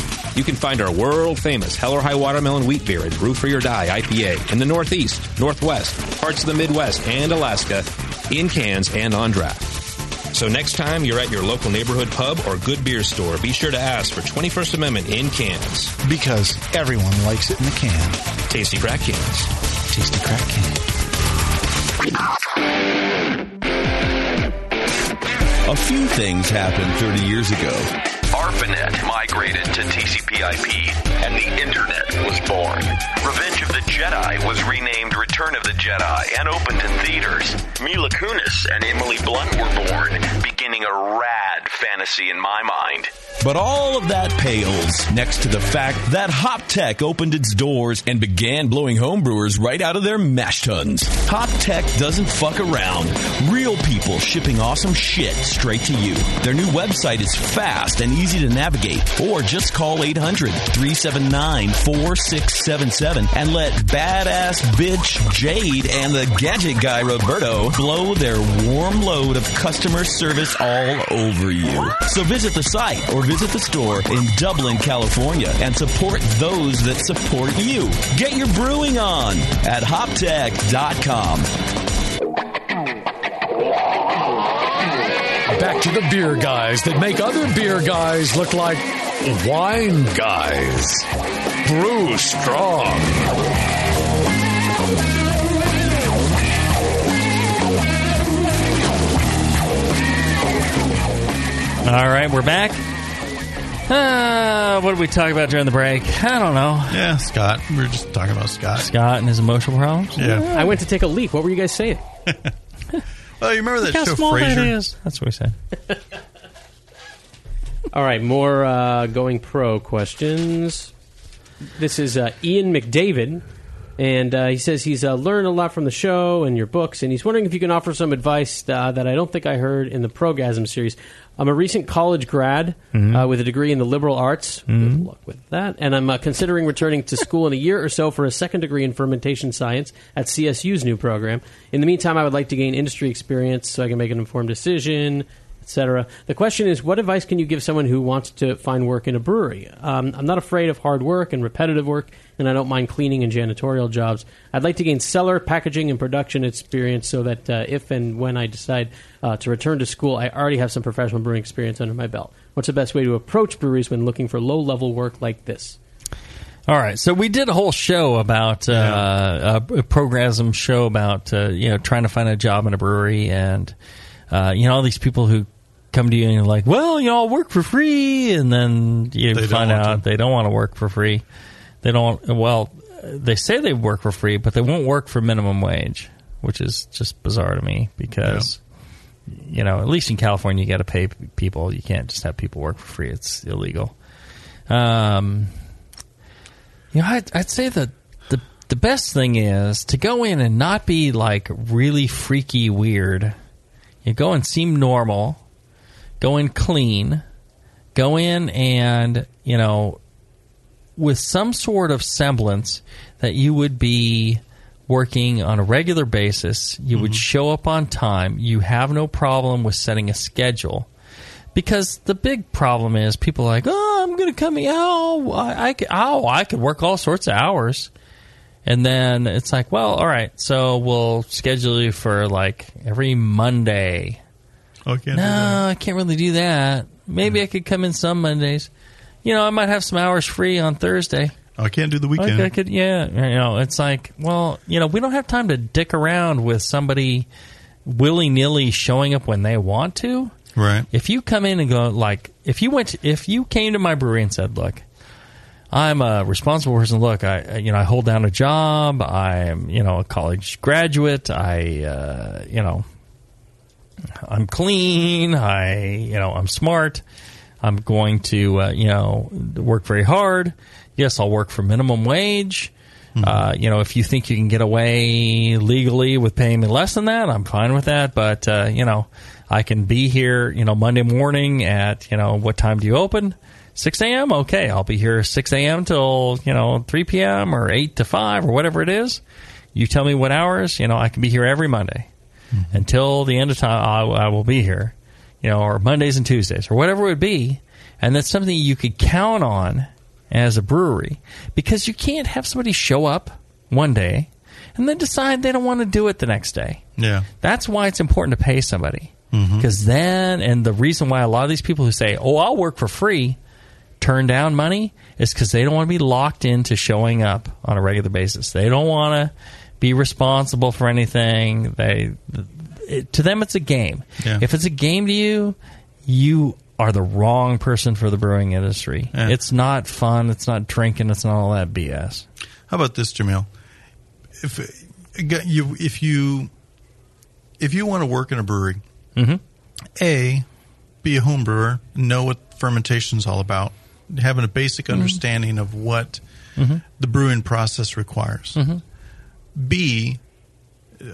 You can find our world famous Hell or High Watermelon Wheat Beer and Brew Free or Die IPA in the Northeast, Northwest, parts of the Midwest, and Alaska in cans and on draft. So next time you're at your local neighborhood pub or good beer store, be sure to ask for 21st Amendment in cans. Because everyone likes it in the can. Tasty crack cans. Tasty crack can. A few things happened 30 years ago. ARPANET migrated to TCP/IP, and the Internet was born. Revenge of the Jedi was renamed Return of the Jedi and opened in theaters. Mila Kunis and Emily Blunt were born, beginning a rad fantasy in my mind. But all of that pales next to the fact that Hop Tech opened its doors and began blowing homebrewers right out of their mash tuns. Hop Tech doesn't fuck around. Real people shipping awesome shit straight to you. Their new website is fast and easy to navigate. Or just call 800 379 4677 and let badass bitch Jade and the gadget guy Roberto blow their warm load of customer service all over you. So visit the site or visit the store in Dublin, California and support those that support you. Get your brewing on at hoptech.com. Back to the beer guys that make other beer guys look like wine guys. Brew strong. All right, we're back. Uh, what did we talk about during the break? I don't know. Yeah, Scott. We were just talking about Scott. Scott and his emotional problems. Yeah. I went to take a leak. What were you guys saying? Well, you remember that Look how show small that Frasier? is. That's what we said. All right, more uh, going pro questions. This is uh, Ian McDavid, and uh, he says he's uh, learned a lot from the show and your books, and he's wondering if you can offer some advice uh, that I don't think I heard in the Progasm series. I'm a recent college grad Mhm. uh, with a degree in the liberal arts. Mhm. Good luck with that. And I'm uh, considering returning to school in a year or so for a second degree in fermentation science at CSU's new program. In the meantime, I would like to gain industry experience so I can make an informed decision, etc. The question is, what advice can you give someone who wants to find work in a brewery? Um, I'm not afraid of hard work and repetitive work, and I don't mind cleaning and janitorial jobs. I'd like to gain cellar, packaging, and production experience so that uh, if and when I decide uh, to return to school, I already have some professional brewing experience under my belt. What's the best way to approach breweries when looking for low level work like this? All right, so we did a whole show about uh, a, a program show about uh, you know trying to find a job in a brewery, and uh, you know all these people who come to you and you're like, well, you know, I'll work for free, and then you They find out they don't want to work for free. They don't. Well, they say they work for free, but they won't work for minimum wage, which is just bizarre to me because. You know, at least in California, you got to pay people. You can't just have people work for free; it's illegal. Um, you know, I'd, I'd say that the the best thing is to go in and not be like really freaky weird. You go and seem normal, go in clean, go in and you know with some sort of semblance that you would be working on a regular basis. You would mm-hmm. show up on time. You have no problem with setting a schedule. Because the big problem is people are like, oh, I'm going to come here. Oh, I, I, could, oh, I could work all sorts of hours. And then it's like, well, all right, so we'll schedule you for like every Monday. Oh, can't no, I can't really do that. Maybe I could come in some Mondays. You know, I might have some hours free on Thursday. Oh, I can't do the weekend. Like I could, yeah. You know, it's like, well, you know, we don't have time to dick around with somebody willy nilly showing up when they want to. Right. If you come in and go like, if you went, to, if you came to my brewery and said, look, I'm a responsible person. Look, I, you know, I hold down a job. I'm, you know, a college graduate. I, uh, you know, I'm clean. I, you know, I'm smart. I'm going to, uh, you know, work very hard. Yes, I'll work for minimum wage. Uh, you know, if you think you can get away legally with paying me less than that, I'm fine with that. But uh, you know, I can be here. You know, Monday morning at you know what time do you open? 6 a.m. Okay, I'll be here 6 a.m. till you know 3 p.m. or 8 to 5 or whatever it is. You tell me what hours. You know, I can be here every Monday until the end of time. I, I will be here. You know, or Mondays and Tuesdays or whatever it would be, and that's something you could count on as a brewery because you can't have somebody show up one day and then decide they don't want to do it the next day. Yeah. That's why it's important to pay somebody. Mhm. Because then, and the reason why a lot of these people who say, oh, I'll work for free, turn down money is because they don't want to be locked into showing up on a regular basis. They don't want to be responsible for anything. They, it, to them, it's a game. Yeah. If it's a game to you, you are the wrong person for the brewing industry. Yeah. It's not fun. It's not drinking. It's not all that BS. How about this, Jamil? If you if you if you want to work in a brewery, Mm-hmm. a be a home brewer, know what fermentation's all about, having a basic Mm-hmm. understanding of what Mhm. the brewing process requires. B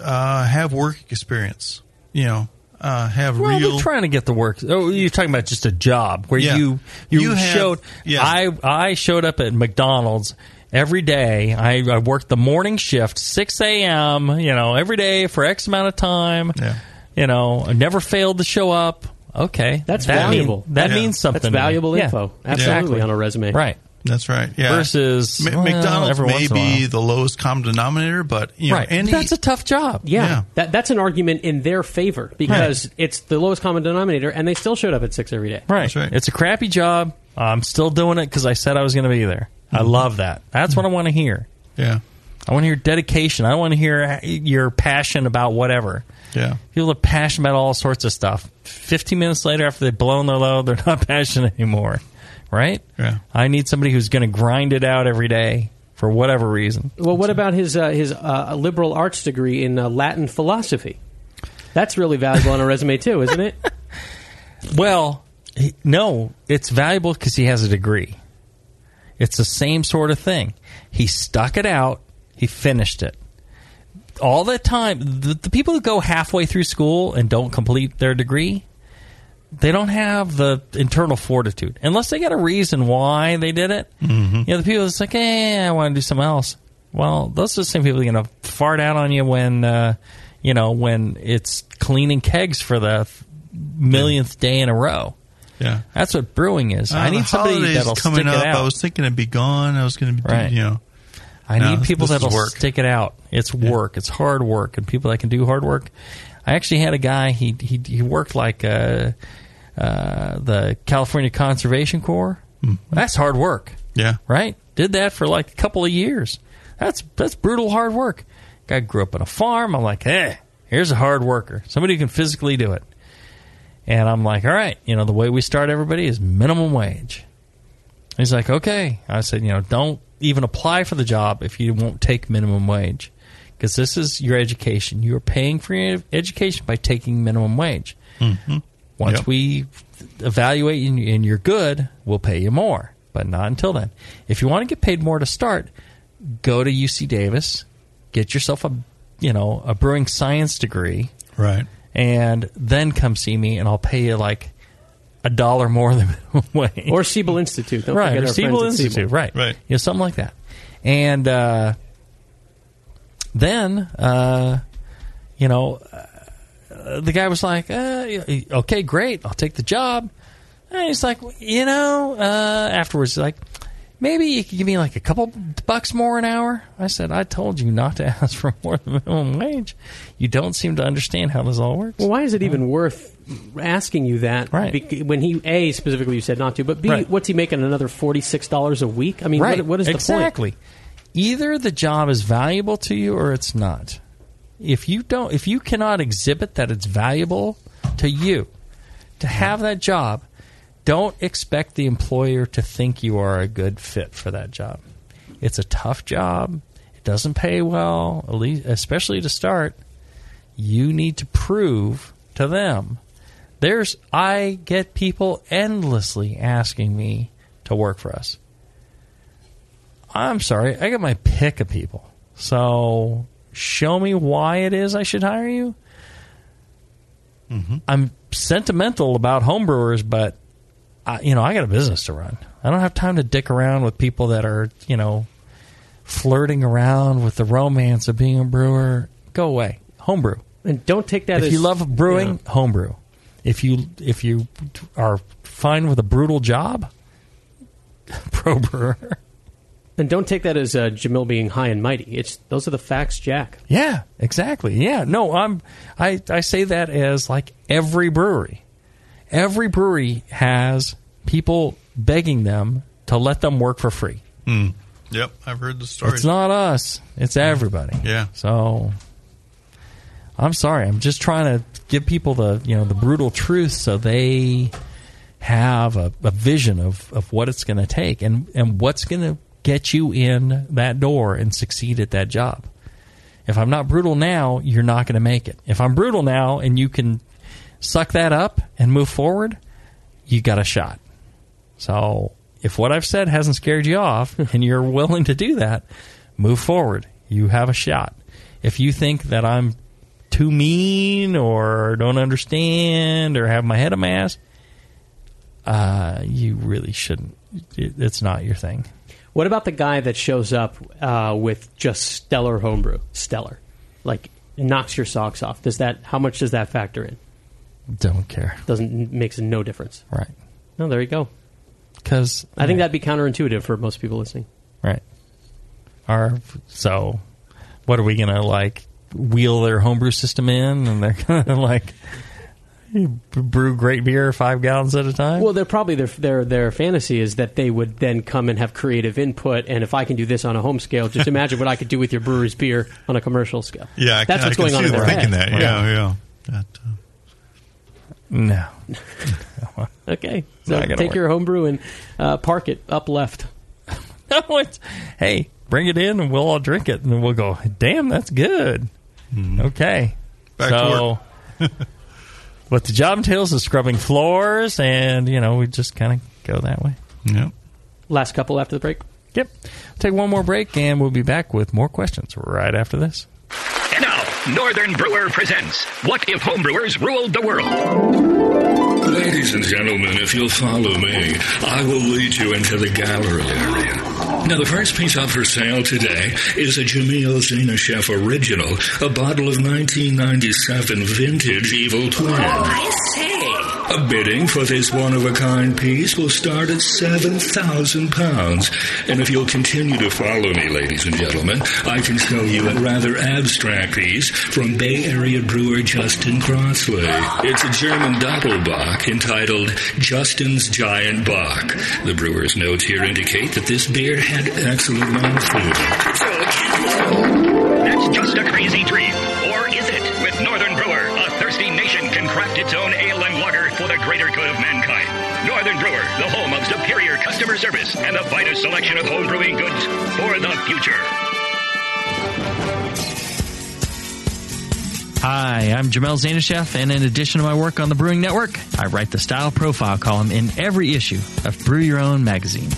uh, have work experience. You know, uh, have Well, real. they're trying to get the work. Oh, you're talking about just a job where Yeah. you you, You have- showed. yeah. I I showed up at McDonald's every day. I, I worked the morning shift, six a.m. You know, every day for X amount of time. Yeah. You know, I never failed to show up. Okay, That's that mean- valuable. that Yeah. means something. That's to me. valuable Yeah, info. Absolutely on a resume. Right. That's right. Yeah. Versus Ma- well, McDonald's every may once in a be while. the lowest common denominator, but you know, right. any That's a tough job. Yeah, Yeah. That, that's an argument in their favor because it's the lowest common denominator, and they still showed up at six every day. Right. It's a crappy job. I'm still doing it because I said I was going to be there. I Mm-hmm. love that. That's what I want to hear. Yeah. I want to hear dedication. I want to hear your passion about whatever. Yeah. People are passionate about all sorts of stuff. 15 minutes later, after they've blown their load, they're not passionate anymore. Right? Yeah. I need somebody who's going to grind it out every day for whatever reason. Well, what about his uh, his uh, liberal arts degree in uh, Latin philosophy? That's really valuable on a resume too, isn't it? Well, he, no, it's valuable because he has a degree. It's the same sort of thing. He stuck it out. He finished it. All the time, the, the people who go halfway through school and don't complete their degree, they don't have the internal fortitude unless they got a reason why they did it. Mm-hmm. You know, the people that's like, "Eh, I want to do something else." Well, those are the same people that are going to fart out on you when, uh, you know, when it's cleaning kegs for the millionth day in a row. Yeah. That's what brewing is. I Uh, need the somebody that'll coming stick up. it out. I was thinking it'd be gone. I was going to be, Right. you know. I No, need people that'll work. stick it out. It's work. It's hard work, and people that can do hard work. I actually had a guy. He he, he worked like uh, uh, the California Conservation Corps. That's hard work. Mm-hmm. Yeah. Right. Did that for like a couple of years. That's that's brutal hard work. Guy grew up on a farm. I'm like, hey, here's a hard worker. Somebody who can physically do it. And I'm like, all right, you know, the way we start everybody is minimum wage. He's like, okay. I said, you know, don't even apply for the job if you won't take minimum wage. Because this is your education. You are paying for your education by taking minimum wage. Mhm. Once Yep. we evaluate you and you're good, we'll pay you more, but not until then. If you want to get paid more to start, go to UC Davis, get yourself a you know a brewing science degree, Right. and then come see me, and I'll pay you like a dollar more than minimum wage. Or Siebel Institute. Don't right, or our Siebel Institute, Siebel. right, Right. you know, something like that. And uh, then, uh, you know, uh, the guy was like, uh, "Okay, great, I'll take the job." And he's like, "You know," uh, afterwards, like, "Maybe you could give me like a couple bucks more an hour." I said, "I told you not to ask for more than minimum wage. You don't seem to understand how this all works." Well, why is it even worth asking you that? Right. Bec- when he a specifically you said not to, but b Right. what's he making another forty six dollars a week? I mean, right. what, what is the point? exactly? Either the job is valuable to you or it's not. If you don't, if you cannot exhibit that it's valuable to you to have that job, don't expect the employer to think you are a good fit for that job. It's a tough job. It doesn't pay well, at least, especially to start. You need to prove to them. There's, I get people endlessly asking me to work for us. I'm sorry, I got my pick of people. So show me why it is I should hire you. Mm-hmm. I'm sentimental about homebrewers, but I, you know I got a business to run. I don't have time to dick around with people that are you know flirting around with the romance of being a brewer. Go away, homebrew. And don't take that if as you love brewing, homebrew. If you if you are fine with a brutal job, pro brewer. And don't take that as uh, Jamil being high and mighty. It's those are the facts, Jack. Yeah, exactly. Yeah, no, I'm I I say that as like every brewery. Every brewery has people begging them to let them work for free. Hmm. Yep, I've heard the story. It's not us. It's everybody. Yeah. So I'm sorry. I'm just trying to give people the you know the brutal truth so they have a, a vision of, of what it's going to take and, and what's going to get you in that door and succeed at that job. If I'm not brutal now, you're not going to make it. If I'm brutal now and you can suck that up and move forward, you got a shot. So if what I've said hasn't scared you off and you're willing to do that, move forward. You have a shot. If you think that I'm too mean or don't understand or have my head a mess, uh, you really shouldn't. It's not your thing. What about the guy that shows up uh, with just stellar homebrew, stellar, like knocks your socks off? Does that? How much does that factor in? Don't care. Doesn't makes no difference. Right. No, there you go. Because I think that'd be counterintuitive for most people listening. Right. Or so, what are we gonna like wheel their homebrew system in, and they're gonna like brew great beer five gallons at a time? Well, they're probably their their their fantasy is that they would then come and have creative input. And if I can do this on a home scale, just imagine what I could do with your brewery's beer on a commercial scale. Yeah, I that's can, what's I going can on see in their them thinking head. that. Yeah, yeah. That, uh, No. Okay, so take work. your homebrew and uh, park it up left. no, it's, hey, bring it in and we'll all drink it, and we'll go. Damn, that's good. Okay, Back to so. what the job entails is scrubbing floors, and you know we just kind of go that way. Yep. Last couple after the break. Yep. Take one more break, and we'll be back with more questions right after this. And now, Northern Brewer presents What If Homebrewers Ruled the World? Ladies and gentlemen, if you'll follow me, I will lead you into the gallery area. Now, the first piece up for sale today is a Jamil Zainasheff original, a bottle of 1997 vintage Evil Twin. Oh, I say. A bidding for this one-of-a-kind piece will start at seven thousand pounds, and if you'll continue to follow me, ladies and gentlemen, I can show you a rather abstract piece from Bay Area brewer Justin Crossley. It's a German Doppelbock entitled Justin's Giant Bock. The brewer's notes here indicate that this beer had excellent mouthfeel. That's just a crazy dream. Or is it? With Northern Brewer, a thirsty nation can craft its own Northern Brewer, the home of superior customer service and the finest selection of home brewing goods for the future. Hi, I'm Jamil Zainasheff, and in addition to my work on the Brewing Network, I write the style profile column in every issue of Brew Your Own magazine.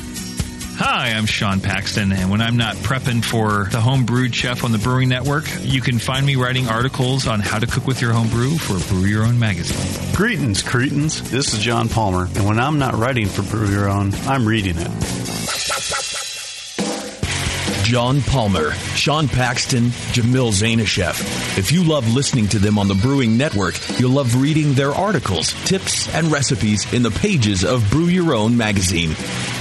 Hi, I'm Sean Paxton, and when I'm not prepping for the home brewed chef on the Brewing Network, you can find me writing articles on how to cook with your home brew for Brew Your Own magazine. Greetings, cretins. This is John Palmer, and when I'm not writing for Brew Your Own, I'm reading it. John Palmer, Sean Paxton, Jamil Zainasheff. If you love listening to them on the Brewing Network, you'll love reading their articles, tips, and recipes in the pages of Brew Your Own magazine.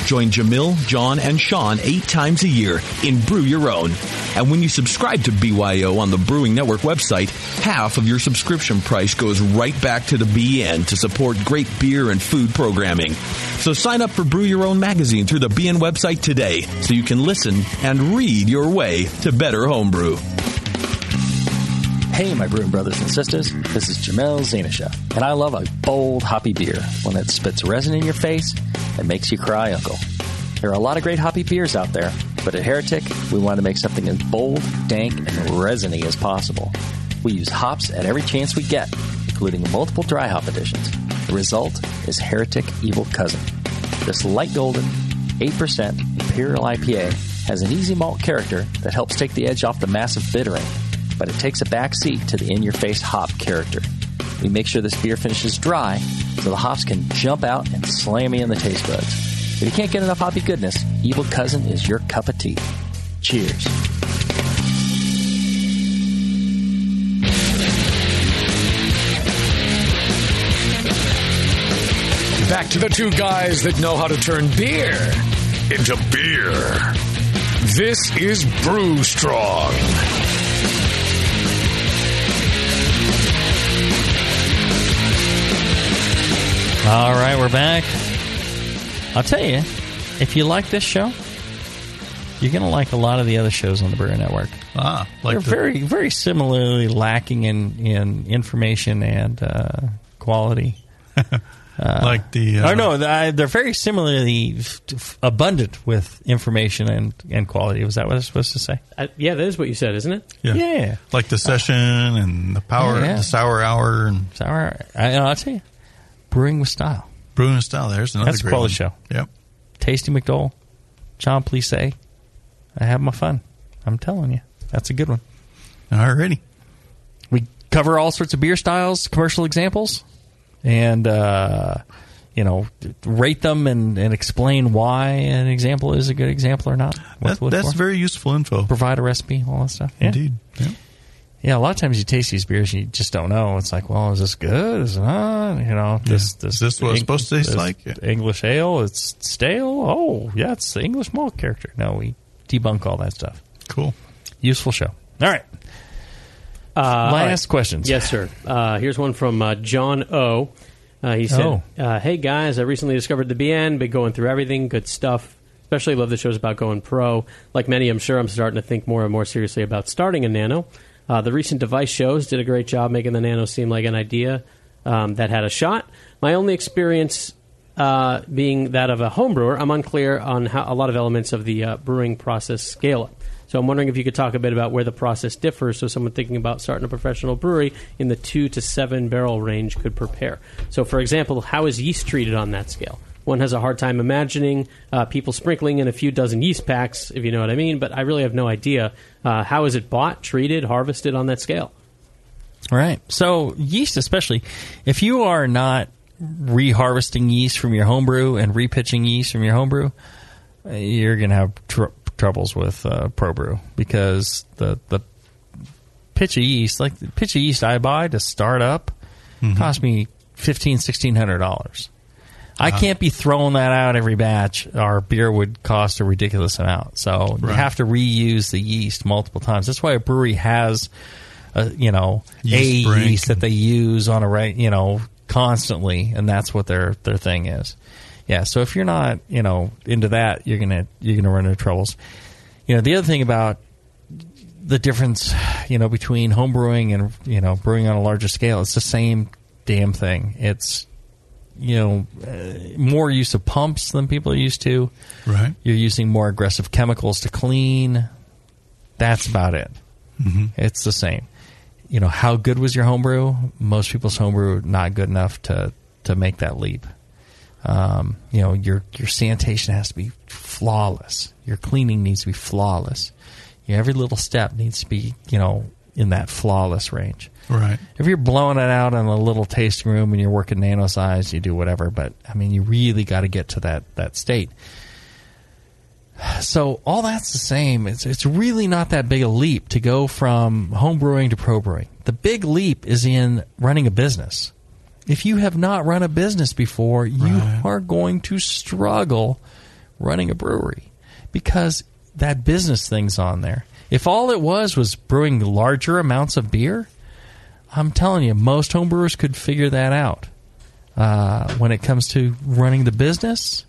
Join Jamil, John, and Sean eight times a year in Brew Your Own. And when you subscribe to BYO on the Brewing Network website, half of your subscription price goes right back to the BN to support great beer and food programming. So sign up for Brew Your Own magazine through the BN website today so you can listen and read your way to better homebrew. Hey, my brewing brothers and sisters, this is Jamil Zainasheff, and I love a bold, hoppy beer, one that spits resin in your face and makes you cry, Uncle. There are a lot of great hoppy beers out there, but at Heretic, we want to make something as bold, dank, and resiny as possible. We use hops at every chance we get, including multiple dry hop additions. The result is Heretic Evil Cousin. This light golden, 8% Imperial IPA has an easy malt character that helps take the edge off the massive bittering, but it takes a back seat to the in your face hop character. We make sure this beer finishes dry so the hops can jump out and slam you in the taste buds. If you can't get enough hoppy goodness, Evil Cousin is your cup of tea. Cheers. Back to the two guys that know how to turn beer into beer. This is Brew Strong. All right, we're back. I'll tell you, if you like this show, you're going to like a lot of the other shows on the Brewer Network. Ah, like They're the- very, very similarly lacking in, in information and uh, quality. Uh, Like the, uh, or no, I- they're very similarly f- f- abundant with information and, and quality. Was that what I was supposed to say? Uh, yeah, that is what you said, isn't it? Yeah. Yeah. Like the session and the power, Yeah, yeah. the sour hour and sour. I, I'll tell you, brewing with style. brewing with style. There's another That's great quality show. Yep. Tasty McDole, John Plise. I have my fun. I'm telling you, that's a good one. Alrighty. We cover all sorts of beer styles, commercial examples, and uh, you know, rate them and, and explain why an example is a good example or not. That, that's for. very useful info. Provide a recipe, all that stuff. Yeah. Indeed. Yeah. Yeah, a lot of times you taste these beers, and you just don't know. It's like, well, is this good? Is it not? You know, this this Is this what it's supposed to taste this like? Yeah. English ale. It's stale. Oh, yeah, it's the English malt character. No, we debunk all that stuff. Cool. Useful show. All right. Uh, all Last questions. Yes, sir. Uh, here's one from uh, John O. Uh, he said, Oh. uh, "Hey guys, I recently discovered the BN. Been going through everything. Good stuff. Especially love the shows about going pro. Like many, I'm sure I'm starting to think more and more seriously about starting a Nano. Uh, the recent device shows did a great job making the Nano seem like an idea um, that had a shot. My only experience." Uh, being that of a home brewer, I'm unclear on how a lot of elements of the uh, brewing process scale up. So I'm wondering if you could talk a bit about where the process differs so someone thinking about starting a professional brewery in the two to seven barrel range could prepare. So, for example, how is yeast treated on that scale? One has a hard time imagining uh, people sprinkling in a few dozen yeast packs, if you know what I mean, but I really have no idea. Uh, how is it bought, treated, harvested on that scale? All right. So yeast, especially if you are not reharvesting yeast from your homebrew and repitching yeast from your homebrew, uh, you're going to have tr- troubles with uh, ProBrew because the the pitch of yeast, like the pitch of yeast I buy to start up, cost me fifteen sixteen hundred dollars. I uh-huh. can't be throwing that out every batch. Our beer would cost a ridiculous amount. So you have to reuse the yeast multiple times. That's why a brewery has, a, you know, Yeast a yeast that they use on a right, you know, constantly, and that's what their their thing is. Yeah. So if you're not, you know, into that, you're gonna you're gonna run into troubles. You know, the other thing about the difference, you know, between home brewing and you know brewing on a larger scale, it's the same damn thing. It's you know uh, more use of pumps than people are used to. Right. You're using more aggressive chemicals to clean. That's about it. Mhm. It's the same. You know, how good was your homebrew? Most people's homebrew not good enough to to make that leap. Um, you know, your your sanitation has to be flawless. Your cleaning needs to be flawless. You know, every little step needs to be, you know, in that flawless range. Right. If you're blowing it out in a little tasting room and you're working nano size, you do whatever. But I mean, you really got to get to that that state. So all that's the same. It's it's really not that big a leap to go from home brewing to pro brewing. The big leap is in running a business. If you have not run a business before, you are going to struggle running a brewery because that business thing's on there. If all it was was brewing larger amounts of beer, I'm telling you, most homebrewers could figure that out. Uh, when it comes to running the business,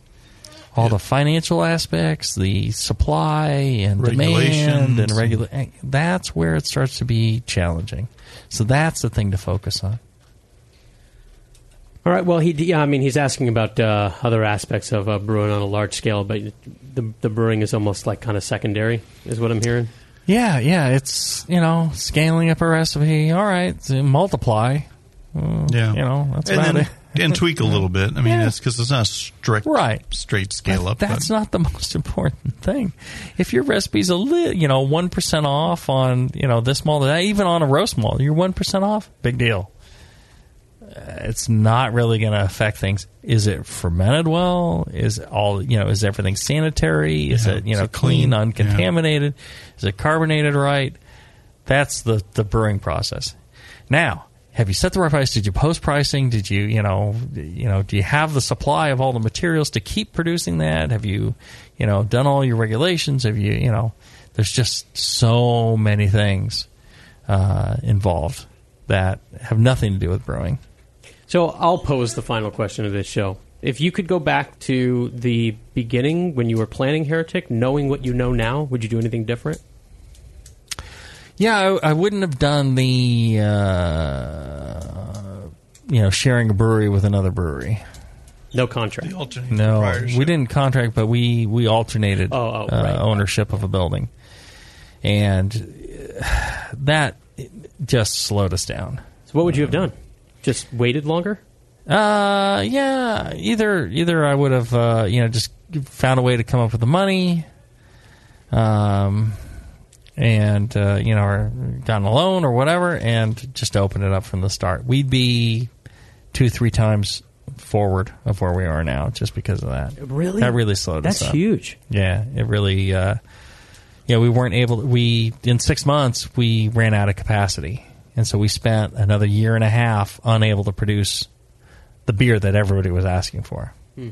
all the financial aspects, the supply and demand and regula- that's where it starts to be challenging. So that's the thing to focus on. All right. Well, he yeah, I mean he's asking about uh, other aspects of uh, brewing on a large scale, but the the brewing is almost like kind of secondary, is what I'm hearing. Yeah, yeah, it's you know scaling up a recipe. All right, so multiply. Uh, Yeah. you know that's and about then, it. and tweak a little bit. I mean, it's because it's not strict, right, straight scale up. That's but- not the most important thing. If your recipe's a little, you know, one percent off on you know this malt, even on a roast malt, you're one percent off. Big deal. Uh, It's not really going to affect things. Is it fermented well? Is all you know? Is everything sanitary? Is Yeah, it you know clean? clean, uncontaminated? Is it carbonated right? That's the the brewing process. Now, have you set the right price? Did you post pricing? Did you, you know, you know, do you have the supply of all the materials to keep producing that? Have you, you know, done all your regulations? Have you, you know, there's just so many things uh, involved that have nothing to do with brewing. So I'll pose the final question of this show. If you could go back to the beginning when you were planning Heretic, knowing what you know now, would you do anything different? Yeah, I, I wouldn't have done the, uh, you know, sharing a brewery with another brewery. No contract. No, we didn't contract, but we we alternated Oh, oh, uh, right. ownership of a building, and uh, that just slowed us down. So what would you have done? Just waited longer? Uh, yeah. Either either I would have uh, you know just found a way to come up with the money, um, and uh, you know, or gotten a loan or whatever, and just open it up from the start. We'd be two three times forward of where we are now just because of that. Really? That really slowed That's us. That's huge. Yeah, it really. Uh, yeah, we weren't able. To, we in six months we ran out of capacity, and so we spent another year and a half unable to produce the beer that everybody was asking for. Hmm.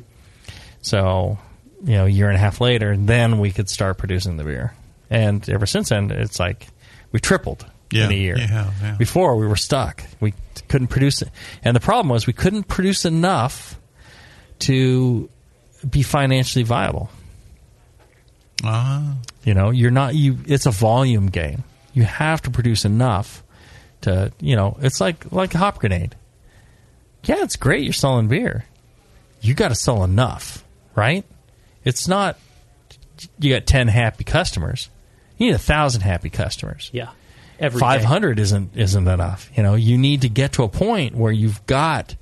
So, you know, a year and a half later, then we could start producing the beer. And ever since then, it's like we tripled Yeah, in a year. have, yeah. Before we were stuck. We couldn't produce it. And the problem was we couldn't produce enough to be financially viable. Ah. You know, you're not you it's a volume game. You have to produce enough to, you know, it's like like a hop grenade. Yeah, it's great you're selling beer. You got to sell enough, right? It's not you got 10 happy customers. You need a 1000 happy customers. Yeah. Every day. 500 isn't isn't enough. You know, you need to get to a point where you've got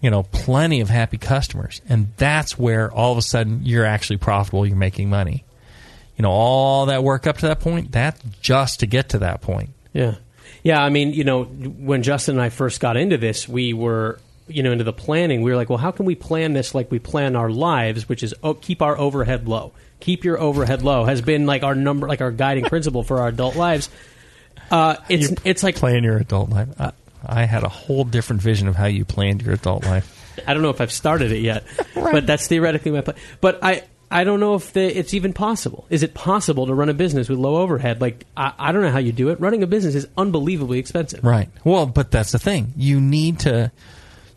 you know plenty of happy customers, and that's where all of a sudden you're actually profitable. You're making money. You know, all that work up to that point, that's just to get to that point. Yeah. Yeah, I mean, you know, when Justin and I first got into this, we were, you know, into the planning. We were like, well, how can we plan this like we plan our lives, which is oh, keep our overhead low. Keep your overhead low has been like our number, like our guiding principle for our adult lives. Uh, it's it's like playing your adult life. I, I had a whole different vision of how you planned your adult life. I don't know if I've started it yet, but that's theoretically my plan. But I, I don't know if the, it's even possible. Is it possible to run a business with low overhead? Like I, I don't know how you do it. Running a business is unbelievably expensive. Right. Well, but that's the thing. You need to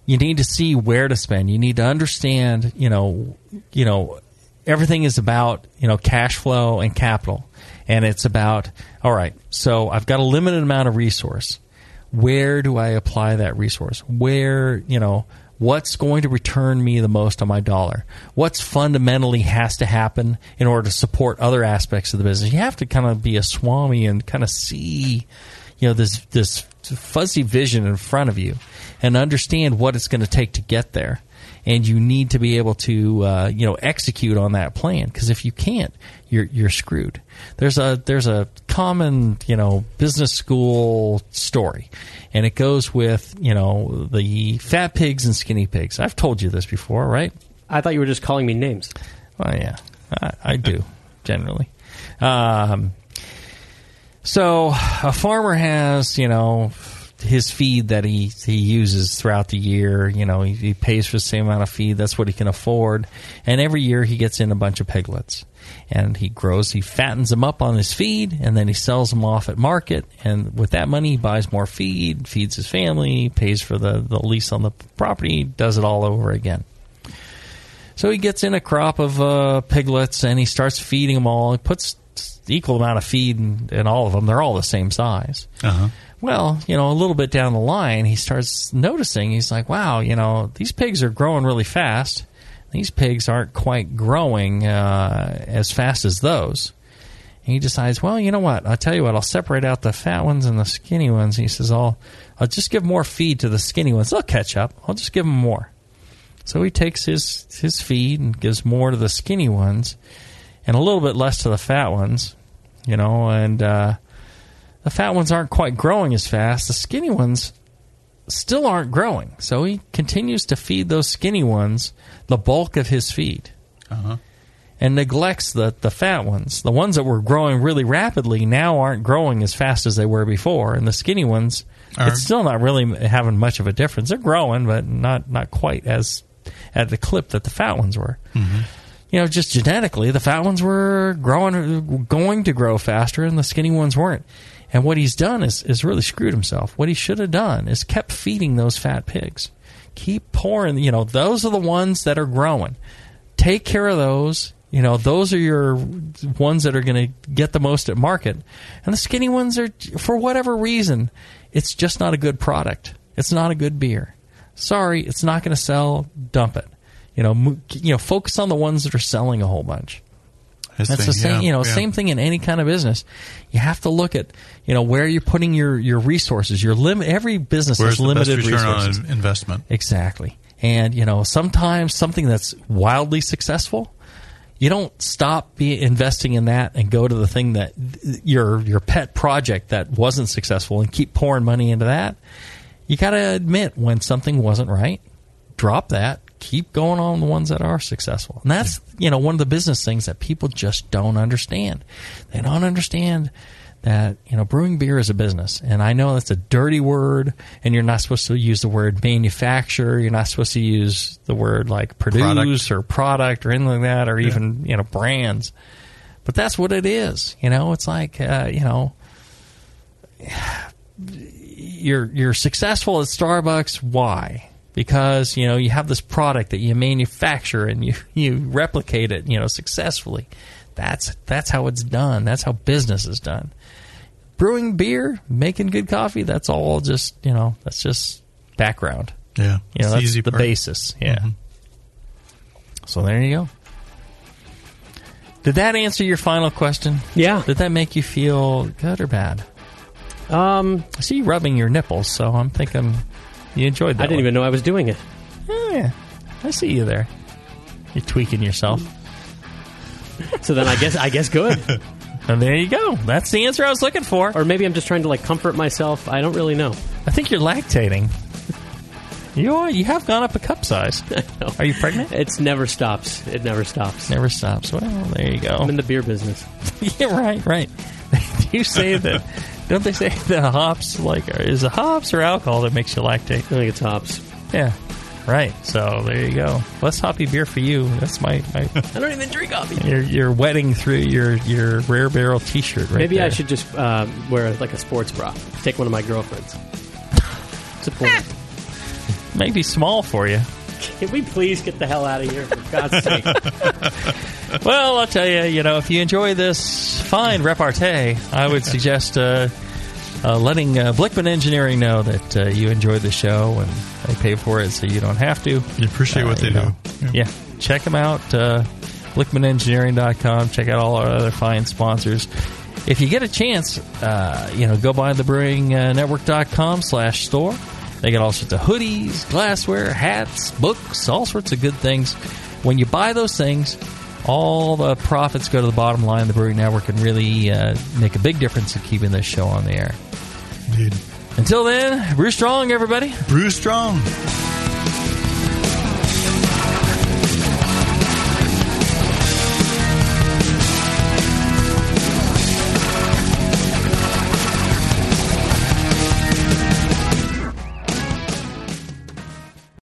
you need to see where to spend. You need to understand, you know, you know, everything is about, you know, cash flow and capital. And it's about, all right, so I've got a limited amount of resource. Where do I apply that resource? Where, you know, what's going to return me the most on my dollar? What's fundamentally has to happen in order to support other aspects of the business? You have to kind of be a swami and kind of see, you know, this this fuzzy vision in front of you and understand what it's going to take to get there. And you need to be able to, uh, you know, execute on that plan. Because if you can't, you're you're screwed. There's a there's a common, you know, business school story, and it goes with, you know, the fat pigs and skinny pigs. I've told you this before, right? I thought you were just calling me names. Well, yeah, I, I do generally. Um, so a farmer has, you know, his feed that he he uses throughout the year. You know, he, he pays for the same amount of feed. That's what he can afford. And every year he gets in a bunch of piglets, and he grows, he fattens them up on his feed, and then he sells them off at market. And with that money, he buys more feed, feeds his family, pays for the the lease on the property, does it all over again. So he gets in a crop of uh, piglets and he starts feeding them all. He puts equal amount of feed in, in all of them. They're all the same size. Uh-huh. Well, you know, a little bit down the line, he starts noticing, he's like, wow, you know, these pigs are growing really fast. These pigs aren't quite growing uh, as fast as those. And he decides, well, you know what? I'll tell you what. I'll separate out the fat ones and the skinny ones. he says, I'll, I'll just give more feed to the skinny ones. They'll catch up. I'll just give them more. So he takes his his feed and gives more to the skinny ones, and a little bit less to the fat ones. You know, and uh, the fat ones aren't quite growing as fast. The skinny ones still aren't growing. So he continues to feed those skinny ones the bulk of his feed Uh-huh. and neglects the, the fat ones. The ones that were growing really rapidly now aren't growing as fast as they were before, and the skinny ones, Are- it's still not really having much of a difference. They're growing, but not not quite as at the clip that the fat ones were. You know, just genetically, the fat ones were growing, going to grow faster, and the skinny ones weren't. And what he's done is is really screwed himself. What he should have done is kept feeding those fat pigs. Keep pouring. You know, those are the ones that are growing take care of those. You know, those are your ones that are going to get the most at market. And the skinny ones are, for whatever reason, it's just not a good product. It's not a good beer. Sorry, it's not going to sell. Dump it. You know, mo- you know, focus on the ones that are selling a whole bunch. That's see. the same, Yeah, you know, yeah. same thing in any kind of business. You have to look at, you know, where you're putting your your resources. Your limit. Every business Where's has limited return resources. on investment? Exactly. And, you know, sometimes something that's wildly successful, you don't stop be investing in that and go to the thing that your your pet project that wasn't successful and keep pouring money into that. You got to admit when something wasn't right, drop that, keep going on the ones that are successful. And that's, you know, one of the business things that people just don't understand. They don't understand that, you know, brewing beer is a business. And I know that's a dirty word and you're not supposed to use the word manufacture, you're not supposed to use the word like produce Product. or product or anything like that or even, you know, brands. But that's what it is. You know, it's like, uh, you know, you're you're successful at Starbucks. Why? Because you know you have this product that you manufacture and you you replicate it. You know successfully. That's that's how it's done. That's how business is done. Brewing beer, making good coffee. That's all just you know. That's just background. Yeah, You know it's the that's easy the part. basis. Yeah. Mhm. So there you go. Did that answer your final question? Yeah. Did that make you feel good or bad? Um, I see you rubbing your nipples, so I'm thinking you enjoyed that. I didn't one. even know I was doing it. Oh, yeah. I see you there. You're tweaking yourself. So then I guess I guess good. and there you go. That's the answer I was looking for. Or maybe I'm just trying to like comfort myself. I don't really know. I think you're lactating. You are. You have gone up a cup size. Are you pregnant? It's never stops. It never stops. Never stops. Well, there you go. I'm in the beer business. yeah, right, right. Do you say that? Don't they say that hops like is it hops or alcohol that makes you lactate? I think it's hops. Yeah, right. So there you go. Less hoppy beer for you. That's my. my I don't even drink coffee. you're you're wetting through your your rare barrel T-shirt right Maybe I should just uh, wear like a sports bra. Take one of my girlfriends. Support. Might be small for you. Can we please get the hell out of here for God's sake? Well, I'll tell you, you know, if you enjoy this fine repartee, I would suggest uh, uh, letting uh, Blichmann Engineering know that uh, you enjoyed the show and they pay for it so you don't have to. You appreciate what they you know. do. Yeah. check them out. Uh, BlichmannEngineering.com. Check out all our other fine sponsors. If you get a chance, uh, you know, go by the brewingnetwork.com slash store. They got all sorts of hoodies, glassware, hats, books, all sorts of good things. When you buy those things, all the profits go to the bottom line of the Brewing Network and really uh, make a big difference in keeping this show on the air. Indeed. Until then, brew strong, everybody. Brew strong.